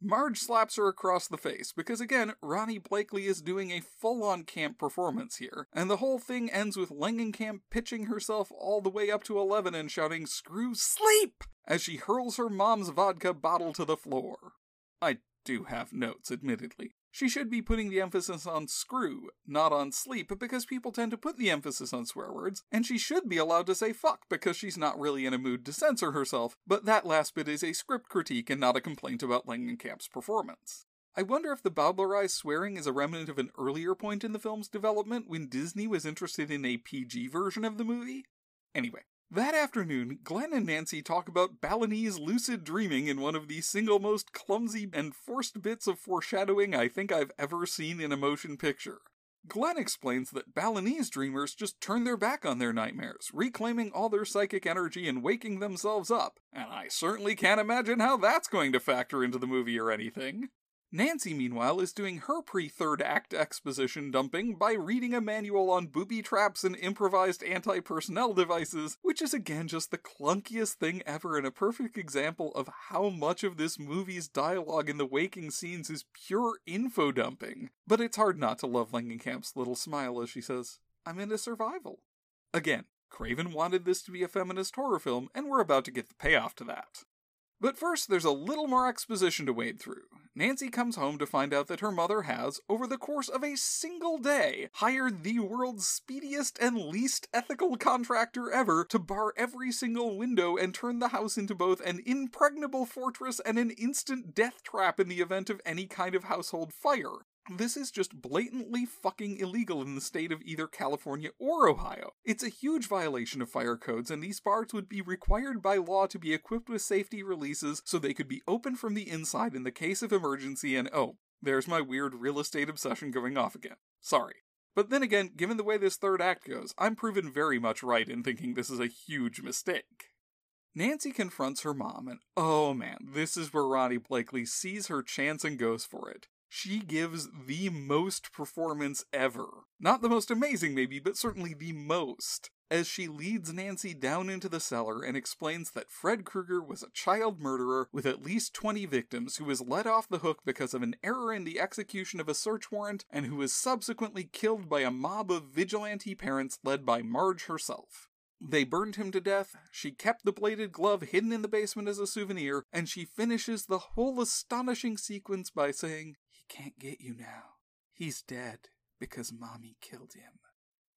Marge slaps her across the face because, again, Ronee Blakley is doing a full on camp performance here, and the whole thing ends with Langenkamp pitching herself all the way up to 11 and shouting, Screw sleep! as she hurls her mom's vodka bottle to the floor. I do have notes, admittedly. She should be putting the emphasis on screw, not on sleep, because people tend to put the emphasis on swear words, and she should be allowed to say fuck because she's not really in a mood to censor herself, but that last bit is a script critique and not a complaint about Langenkamp's performance. I wonder if the bowdlerized swearing is a remnant of an earlier point in the film's development when Disney was interested in a PG version of the movie? Anyway, that afternoon, Glenn and Nancy talk about Balinese lucid dreaming in one of the single most clumsy and forced bits of foreshadowing I think I've ever seen in a motion picture. Glenn explains that Balinese dreamers just turn their back on their nightmares, reclaiming all their psychic energy and waking themselves up, and I certainly can't imagine how that's going to factor into the movie or anything. Nancy, meanwhile, is doing her pre third act exposition dumping by reading a manual on booby traps and improvised anti personnel devices, which is again just the clunkiest thing ever and a perfect example of how much of this movie's dialogue in the waking scenes is pure info dumping. But it's hard not to love Langenkamp's little smile as she says, I'm into survival. Again, Craven wanted this to be a feminist horror film, and we're about to get the payoff to that. But first, there's a little more exposition to wade through. Nancy comes home to find out that her mother has, over the course of a single day, hired the world's speediest and least ethical contractor ever to bar every single window and turn the house into both an impregnable fortress and an instant death trap in the event of any kind of household fire. This is just blatantly fucking illegal in the state of either California or Ohio. It's a huge violation of fire codes, and these bars would be required by law to be equipped with safety releases so they could be opened from the inside in the case of emergency. And oh, there's my weird real estate obsession going off again. Sorry. But then again, given the way this third act goes, I'm proven very much right in thinking this is a huge mistake. Nancy confronts her mom, and oh man, this is where Ronee Blakley sees her chance and goes for it she gives the most performance ever. Not the most amazing, maybe, but certainly the most. As she leads Nancy down into the cellar and explains that Fred Krueger was a child murderer with at least 20 victims who was let off the hook because of an error in the execution of a search warrant and who was subsequently killed by a mob of vigilante parents led by Marge herself. They burned him to death, she kept the bladed glove hidden in the basement as a souvenir, and she finishes the whole astonishing sequence by saying, can't get you now. He's dead because mommy killed him.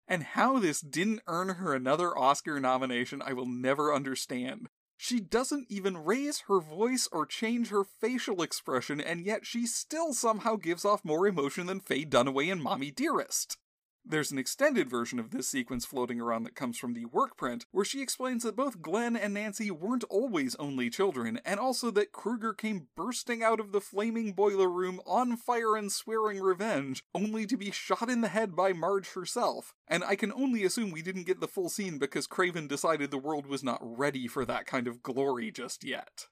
And how this didn't earn her another Oscar nomination, I will never understand. She doesn't even raise her voice or change her facial expression, and yet she still somehow gives off more emotion than Faye Dunaway in Mommy Dearest. There's an extended version of this sequence floating around that comes from the work print, where she explains that both Glenn and Nancy weren't always only children, and also that Krueger came bursting out of the flaming boiler room on fire and swearing revenge, only to be shot in the head by Marge herself. And I can only assume we didn't get the full scene because Craven decided the world was not ready for that kind of glory just yet.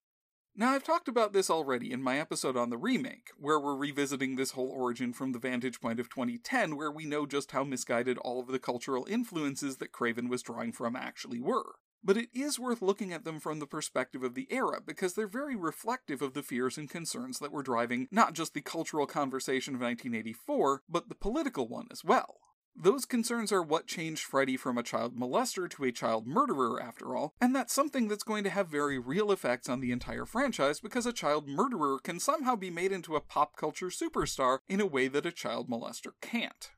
Now, I've talked about this already in my episode on the remake, where we're revisiting this whole origin from the vantage point of 2010, where we know just how misguided all of the cultural influences that Craven was drawing from actually were. But it is worth looking at them from the perspective of the era, because they're very reflective of the fears and concerns that were driving not just the cultural conversation of 1984, but the political one as well. Those concerns are what changed Freddy from a child molester to a child murderer, after all, and that's something that's going to have very real effects on the entire franchise because a child murderer can somehow be made into a pop culture superstar in a way that a child molester can't.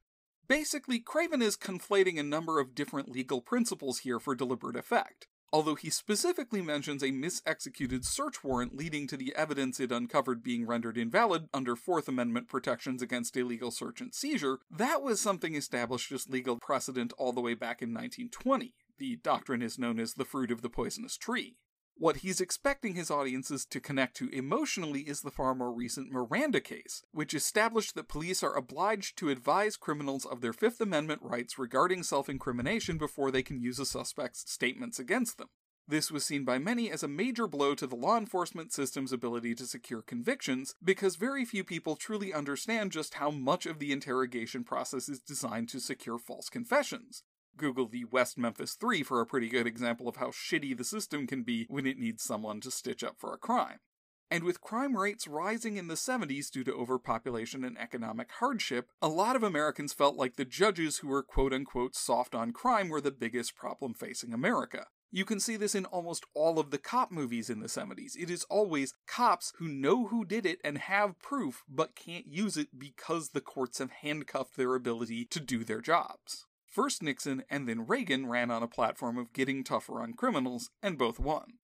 Basically, Craven is conflating a number of different legal principles here for deliberate effect although he specifically mentions a misexecuted search warrant leading to the evidence it uncovered being rendered invalid under Fourth Amendment protections against illegal search and seizure, that was something established as legal precedent all the way back in 1920. The doctrine is known as the fruit of the poisonous tree. What he's expecting his audiences to connect to emotionally is the far more recent Miranda case, which established that police are obliged to advise criminals of their Fifth Amendment rights regarding self incrimination before they can use a suspect's statements against them. This was seen by many as a major blow to the law enforcement system's ability to secure convictions, because very few people truly understand just how much of the interrogation process is designed to secure false confessions. Google the West Memphis 3 for a pretty good example of how shitty the system can be when it needs someone to stitch up for a crime. And with crime rates rising in the 70s due to overpopulation and economic hardship, a lot of Americans felt like the judges who were quote unquote soft on crime were the biggest problem facing America. You can see this in almost all of the cop movies in the 70s. It is always cops who know who did it and have proof, but can't use it because the courts have handcuffed their ability to do their jobs. First Nixon and then Reagan ran on a platform of getting tougher on criminals, and both won.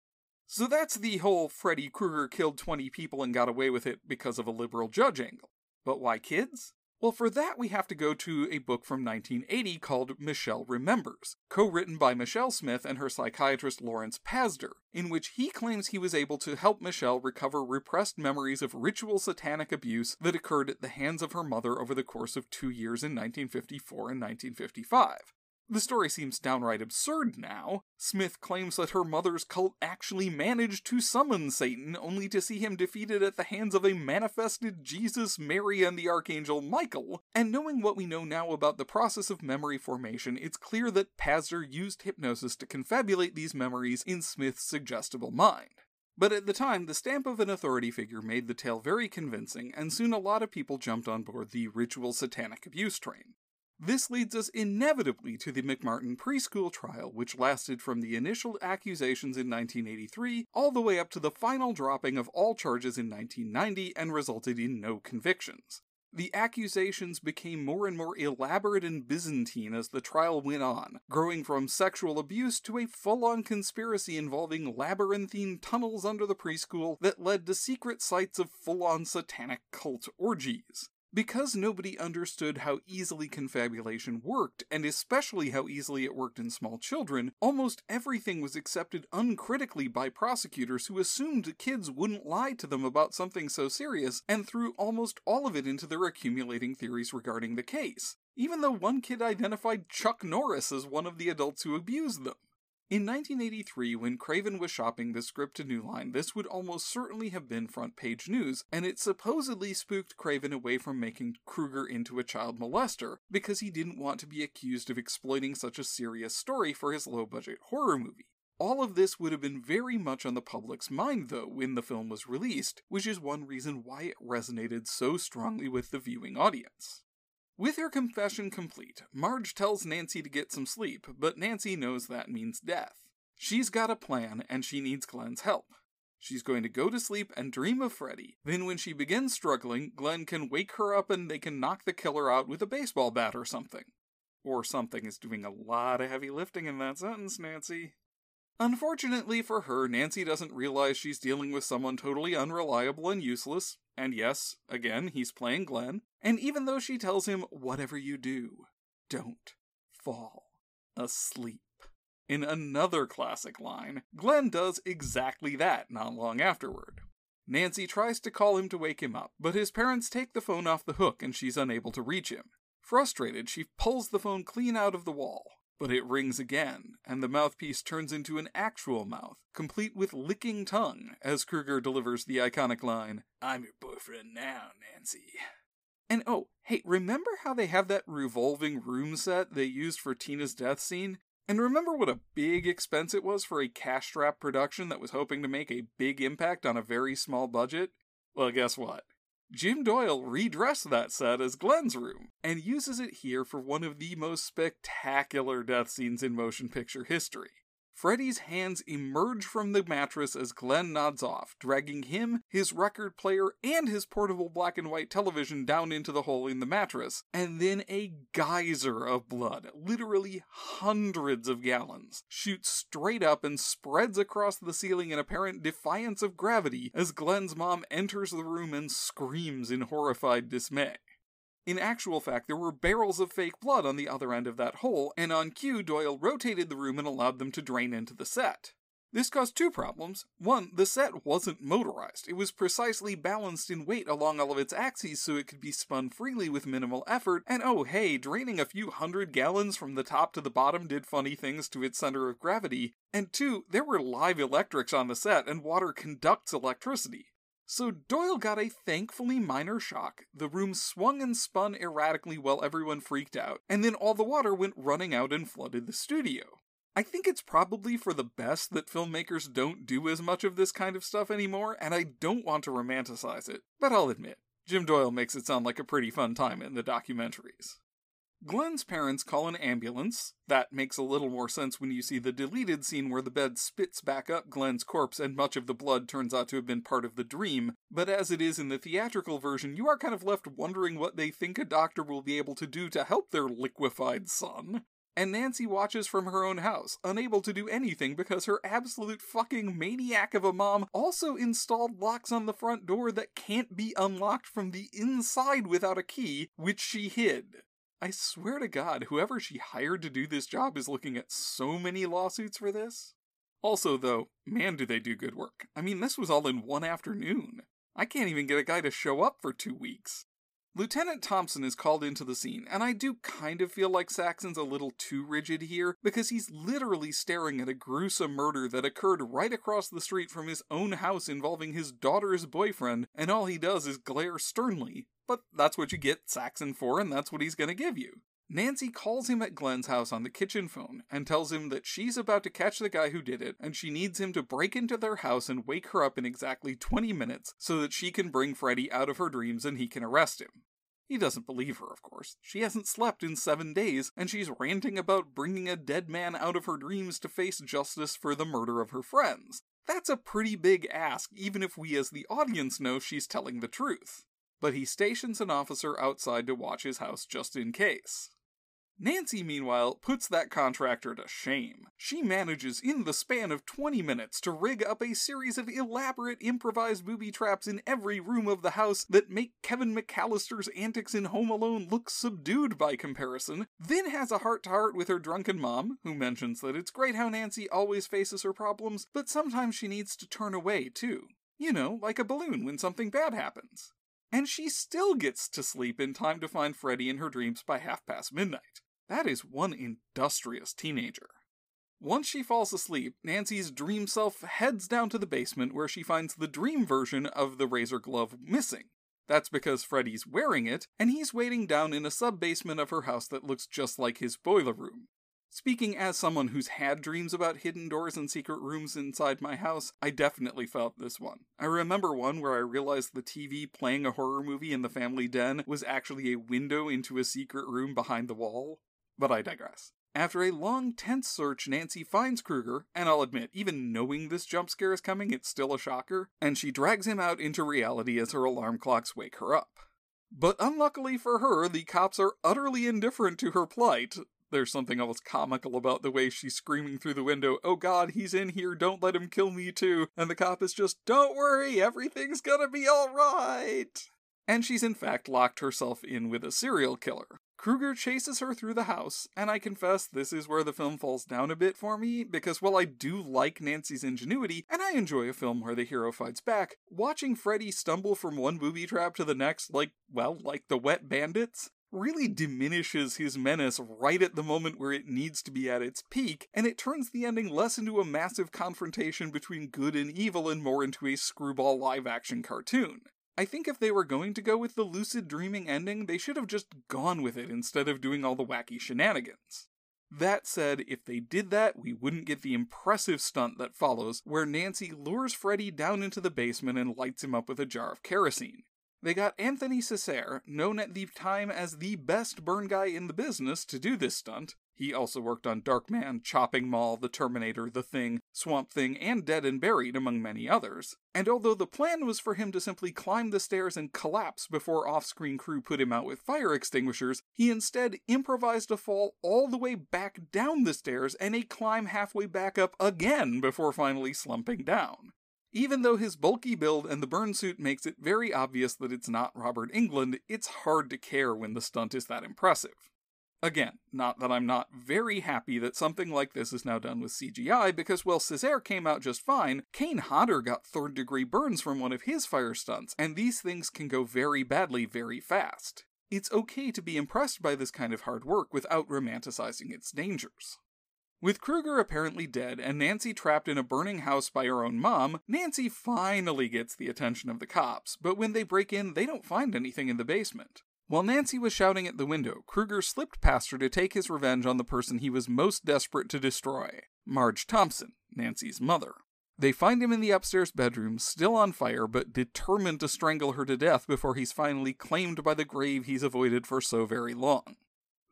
So that's the whole Freddy Krueger killed 20 people and got away with it because of a liberal judge angle. But why kids? Well, for that, we have to go to a book from 1980 called Michelle Remembers, co written by Michelle Smith and her psychiatrist Lawrence Pazder, in which he claims he was able to help Michelle recover repressed memories of ritual satanic abuse that occurred at the hands of her mother over the course of two years in 1954 and 1955. The story seems downright absurd now. Smith claims that her mother's cult actually managed to summon Satan, only to see him defeated at the hands of a manifested Jesus, Mary, and the Archangel Michael. And knowing what we know now about the process of memory formation, it's clear that Pazder used hypnosis to confabulate these memories in Smith's suggestible mind. But at the time, the stamp of an authority figure made the tale very convincing, and soon a lot of people jumped on board the ritual satanic abuse train. This leads us inevitably to the McMartin preschool trial, which lasted from the initial accusations in 1983 all the way up to the final dropping of all charges in 1990 and resulted in no convictions. The accusations became more and more elaborate and Byzantine as the trial went on, growing from sexual abuse to a full on conspiracy involving labyrinthine tunnels under the preschool that led to secret sites of full on satanic cult orgies. Because nobody understood how easily confabulation worked, and especially how easily it worked in small children, almost everything was accepted uncritically by prosecutors who assumed kids wouldn't lie to them about something so serious and threw almost all of it into their accumulating theories regarding the case, even though one kid identified Chuck Norris as one of the adults who abused them. In 1983, when Craven was shopping the script to New Line, this would almost certainly have been front page news, and it supposedly spooked Craven away from making Krueger into a child molester because he didn't want to be accused of exploiting such a serious story for his low budget horror movie. All of this would have been very much on the public's mind, though, when the film was released, which is one reason why it resonated so strongly with the viewing audience. With her confession complete, Marge tells Nancy to get some sleep, but Nancy knows that means death. She's got a plan, and she needs Glenn's help. She's going to go to sleep and dream of Freddy. Then, when she begins struggling, Glenn can wake her up and they can knock the killer out with a baseball bat or something. Or something is doing a lot of heavy lifting in that sentence, Nancy. Unfortunately for her, Nancy doesn't realize she's dealing with someone totally unreliable and useless. And yes, again, he's playing Glenn. And even though she tells him, whatever you do, don't fall asleep. In another classic line, Glenn does exactly that not long afterward. Nancy tries to call him to wake him up, but his parents take the phone off the hook and she's unable to reach him. Frustrated, she pulls the phone clean out of the wall. But it rings again, and the mouthpiece turns into an actual mouth, complete with licking tongue, as Krueger delivers the iconic line, I'm your boyfriend now, Nancy. And oh, hey, remember how they have that revolving room set they used for Tina's death scene? And remember what a big expense it was for a cash strap production that was hoping to make a big impact on a very small budget? Well, guess what? Jim Doyle redressed that set as Glenn's room and uses it here for one of the most spectacular death scenes in motion picture history. Freddy's hands emerge from the mattress as Glenn nods off, dragging him, his record player, and his portable black and white television down into the hole in the mattress, and then a geyser of blood, literally hundreds of gallons, shoots straight up and spreads across the ceiling in apparent defiance of gravity as Glenn's mom enters the room and screams in horrified dismay. In actual fact, there were barrels of fake blood on the other end of that hole, and on cue, Doyle rotated the room and allowed them to drain into the set. This caused two problems. One, the set wasn't motorized. It was precisely balanced in weight along all of its axes so it could be spun freely with minimal effort, and oh hey, draining a few hundred gallons from the top to the bottom did funny things to its center of gravity. And two, there were live electrics on the set, and water conducts electricity. So Doyle got a thankfully minor shock. The room swung and spun erratically while everyone freaked out, and then all the water went running out and flooded the studio. I think it's probably for the best that filmmakers don't do as much of this kind of stuff anymore, and I don't want to romanticize it, but I'll admit, Jim Doyle makes it sound like a pretty fun time in the documentaries. Glenn's parents call an ambulance. That makes a little more sense when you see the deleted scene where the bed spits back up Glenn's corpse and much of the blood turns out to have been part of the dream. But as it is in the theatrical version, you are kind of left wondering what they think a doctor will be able to do to help their liquefied son. And Nancy watches from her own house, unable to do anything because her absolute fucking maniac of a mom also installed locks on the front door that can't be unlocked from the inside without a key, which she hid. I swear to God, whoever she hired to do this job is looking at so many lawsuits for this. Also, though, man, do they do good work. I mean, this was all in one afternoon. I can't even get a guy to show up for two weeks. Lieutenant Thompson is called into the scene, and I do kind of feel like Saxon's a little too rigid here because he's literally staring at a gruesome murder that occurred right across the street from his own house involving his daughter's boyfriend, and all he does is glare sternly. But that's what you get Saxon for, and that's what he's gonna give you. Nancy calls him at Glenn's house on the kitchen phone and tells him that she's about to catch the guy who did it and she needs him to break into their house and wake her up in exactly 20 minutes so that she can bring Freddy out of her dreams and he can arrest him. He doesn't believe her, of course. She hasn't slept in seven days, and she's ranting about bringing a dead man out of her dreams to face justice for the murder of her friends. That's a pretty big ask, even if we as the audience know she's telling the truth. But he stations an officer outside to watch his house just in case. Nancy, meanwhile, puts that contractor to shame. She manages, in the span of 20 minutes, to rig up a series of elaborate improvised booby traps in every room of the house that make Kevin McAllister's antics in Home Alone look subdued by comparison, then has a heart to heart with her drunken mom, who mentions that it's great how Nancy always faces her problems, but sometimes she needs to turn away, too. You know, like a balloon when something bad happens. And she still gets to sleep in time to find Freddy in her dreams by half past midnight. That is one industrious teenager. Once she falls asleep, Nancy's dream self heads down to the basement where she finds the dream version of the razor glove missing. That's because Freddy's wearing it, and he's waiting down in a sub basement of her house that looks just like his boiler room. Speaking as someone who's had dreams about hidden doors and secret rooms inside my house, I definitely felt this one. I remember one where I realized the TV playing a horror movie in the family den was actually a window into a secret room behind the wall. But I digress. After a long, tense search, Nancy finds Krueger, and I'll admit, even knowing this jump scare is coming, it's still a shocker, and she drags him out into reality as her alarm clocks wake her up. But unluckily for her, the cops are utterly indifferent to her plight. There's something almost comical about the way she's screaming through the window, Oh god, he's in here, don't let him kill me too. And the cop is just, Don't worry, everything's gonna be alright. And she's in fact locked herself in with a serial killer. Krueger chases her through the house, and I confess this is where the film falls down a bit for me, because while I do like Nancy's ingenuity, and I enjoy a film where the hero fights back, watching Freddy stumble from one booby trap to the next, like, well, like the wet bandits, really diminishes his menace right at the moment where it needs to be at its peak, and it turns the ending less into a massive confrontation between good and evil and more into a screwball live action cartoon. I think if they were going to go with the lucid dreaming ending, they should have just gone with it instead of doing all the wacky shenanigans. That said, if they did that, we wouldn't get the impressive stunt that follows, where Nancy lures Freddy down into the basement and lights him up with a jar of kerosene. They got Anthony Cecere, known at the time as the best burn guy in the business, to do this stunt. He also worked on Darkman, Chopping Mall, The Terminator, The Thing, Swamp Thing, and Dead and Buried, among many others. And although the plan was for him to simply climb the stairs and collapse before off screen crew put him out with fire extinguishers, he instead improvised a fall all the way back down the stairs and a climb halfway back up again before finally slumping down. Even though his bulky build and the burn suit makes it very obvious that it's not Robert Englund, it's hard to care when the stunt is that impressive. Again, not that I'm not very happy that something like this is now done with CGI, because while Cecere came out just fine, Kane Hodder got third degree burns from one of his fire stunts, and these things can go very badly very fast. It's okay to be impressed by this kind of hard work without romanticizing its dangers. With Krueger apparently dead and Nancy trapped in a burning house by her own mom, Nancy finally gets the attention of the cops, but when they break in, they don't find anything in the basement. While Nancy was shouting at the window, Krueger slipped past her to take his revenge on the person he was most desperate to destroy Marge Thompson, Nancy's mother. They find him in the upstairs bedroom, still on fire, but determined to strangle her to death before he's finally claimed by the grave he's avoided for so very long.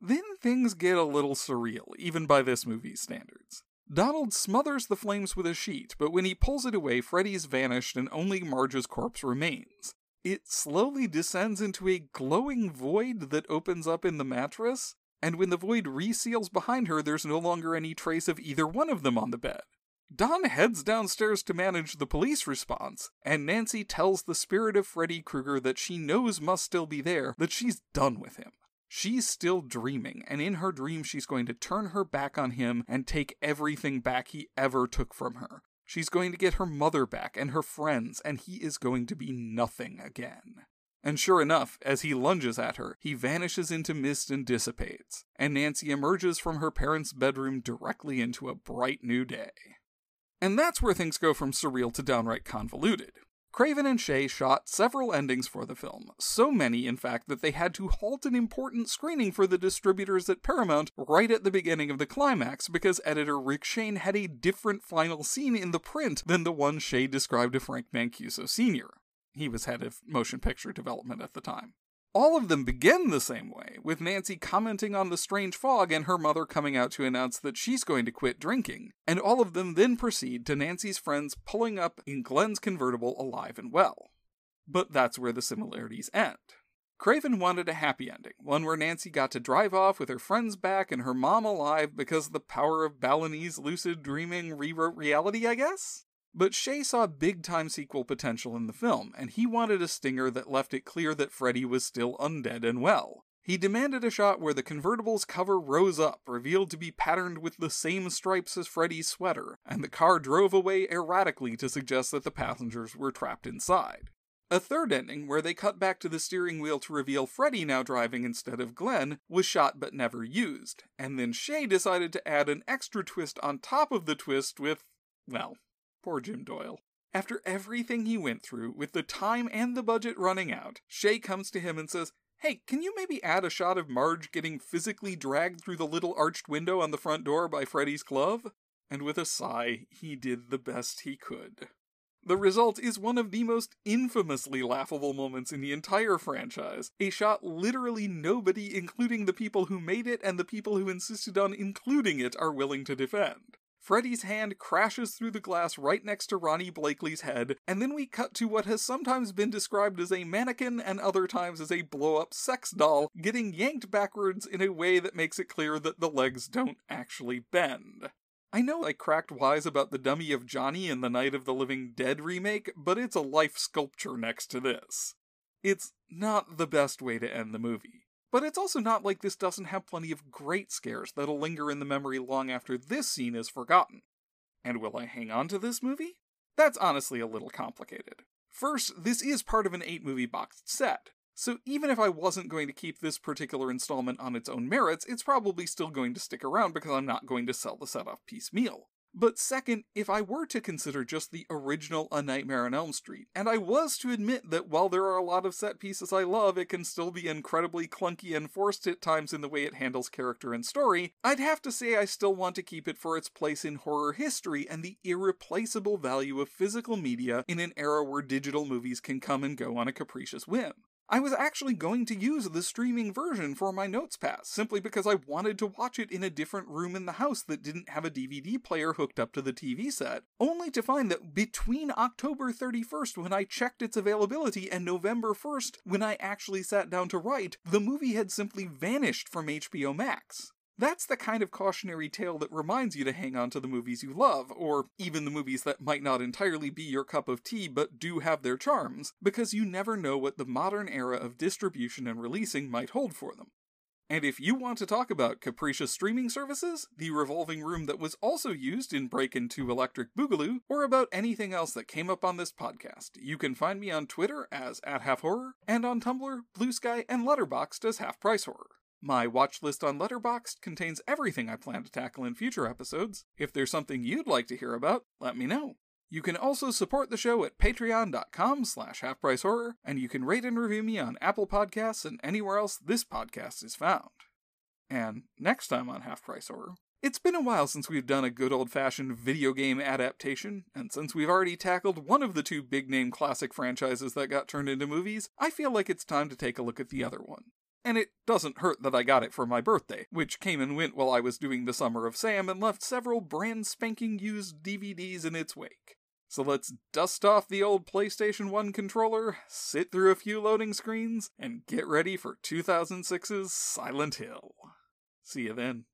Then things get a little surreal, even by this movie's standards. Donald smothers the flames with a sheet, but when he pulls it away, Freddy's vanished and only Marge's corpse remains it slowly descends into a glowing void that opens up in the mattress, and when the void reseals behind her, there's no longer any trace of either one of them on the bed. Don heads downstairs to manage the police response, and Nancy tells the spirit of Freddy Krueger that she knows must still be there, that she's done with him. She's still dreaming, and in her dream, she's going to turn her back on him and take everything back he ever took from her. She's going to get her mother back and her friends, and he is going to be nothing again. And sure enough, as he lunges at her, he vanishes into mist and dissipates, and Nancy emerges from her parents' bedroom directly into a bright new day. And that's where things go from surreal to downright convoluted. Craven and Shaye shot several endings for the film, so many, in fact, that they had to halt an important screening for the distributors at Paramount right at the beginning of the climax because editor Rick Shaine had a different final scene in the print than the one Shaye described to Frank Mancuso Sr. He was head of motion picture development at the time. All of them begin the same way, with Nancy commenting on the strange fog and her mother coming out to announce that she's going to quit drinking, and all of them then proceed to Nancy's friends pulling up in Glenn's convertible alive and well. But that's where the similarities end. Craven wanted a happy ending, one where Nancy got to drive off with her friends back and her mom alive because the power of Balinese lucid dreaming rewrote reality, I guess? But Shaye saw big time sequel potential in the film, and he wanted a stinger that left it clear that Freddy was still undead and well. He demanded a shot where the convertible's cover rose up, revealed to be patterned with the same stripes as Freddy's sweater, and the car drove away erratically to suggest that the passengers were trapped inside. A third ending, where they cut back to the steering wheel to reveal Freddy now driving instead of Glenn, was shot but never used, and then Shaye decided to add an extra twist on top of the twist with, well, Poor Jim Doyle. After everything he went through, with the time and the budget running out, Shaye comes to him and says, Hey, can you maybe add a shot of Marge getting physically dragged through the little arched window on the front door by Freddy's glove? And with a sigh, he did the best he could. The result is one of the most infamously laughable moments in the entire franchise. A shot literally nobody, including the people who made it and the people who insisted on including it, are willing to defend. Freddy's hand crashes through the glass right next to Ronee Blakley's head, and then we cut to what has sometimes been described as a mannequin and other times as a blow up sex doll getting yanked backwards in a way that makes it clear that the legs don't actually bend. I know I cracked wise about the dummy of Johnny in the Night of the Living Dead remake, but it's a life sculpture next to this. It's not the best way to end the movie. But it's also not like this doesn't have plenty of great scares that'll linger in the memory long after this scene is forgotten. And will I hang on to this movie? That's honestly a little complicated. First, this is part of an 8 movie boxed set, so even if I wasn't going to keep this particular installment on its own merits, it's probably still going to stick around because I'm not going to sell the set off piecemeal. But second, if I were to consider just the original A Nightmare on Elm Street, and I was to admit that while there are a lot of set pieces I love, it can still be incredibly clunky and forced at times in the way it handles character and story, I'd have to say I still want to keep it for its place in horror history and the irreplaceable value of physical media in an era where digital movies can come and go on a capricious whim. I was actually going to use the streaming version for my Notes Pass simply because I wanted to watch it in a different room in the house that didn't have a DVD player hooked up to the TV set, only to find that between October 31st when I checked its availability and November 1st when I actually sat down to write, the movie had simply vanished from HBO Max. That's the kind of cautionary tale that reminds you to hang on to the movies you love, or even the movies that might not entirely be your cup of tea but do have their charms, because you never know what the modern era of distribution and releasing might hold for them. And if you want to talk about capricious streaming services, the revolving room that was also used in Breakin' 2 Electric Boogaloo, or about anything else that came up on this podcast, you can find me on Twitter as at Half Horror, and on Tumblr, Blue Sky, and Letterboxd as Half Price Horror. My watch list on Letterboxd contains everything I plan to tackle in future episodes. If there's something you'd like to hear about, let me know. You can also support the show at patreon.com slash halfpricehorror, and you can rate and review me on Apple Podcasts and anywhere else this podcast is found. And next time on Half Price Horror, it's been a while since we've done a good old fashioned video game adaptation, and since we've already tackled one of the two big name classic franchises that got turned into movies, I feel like it's time to take a look at the other one. And it doesn't hurt that I got it for my birthday, which came and went while I was doing the Summer of Sam and left several brand spanking used DVDs in its wake. So let's dust off the old PlayStation 1 controller, sit through a few loading screens, and get ready for 2006's Silent Hill. See you then.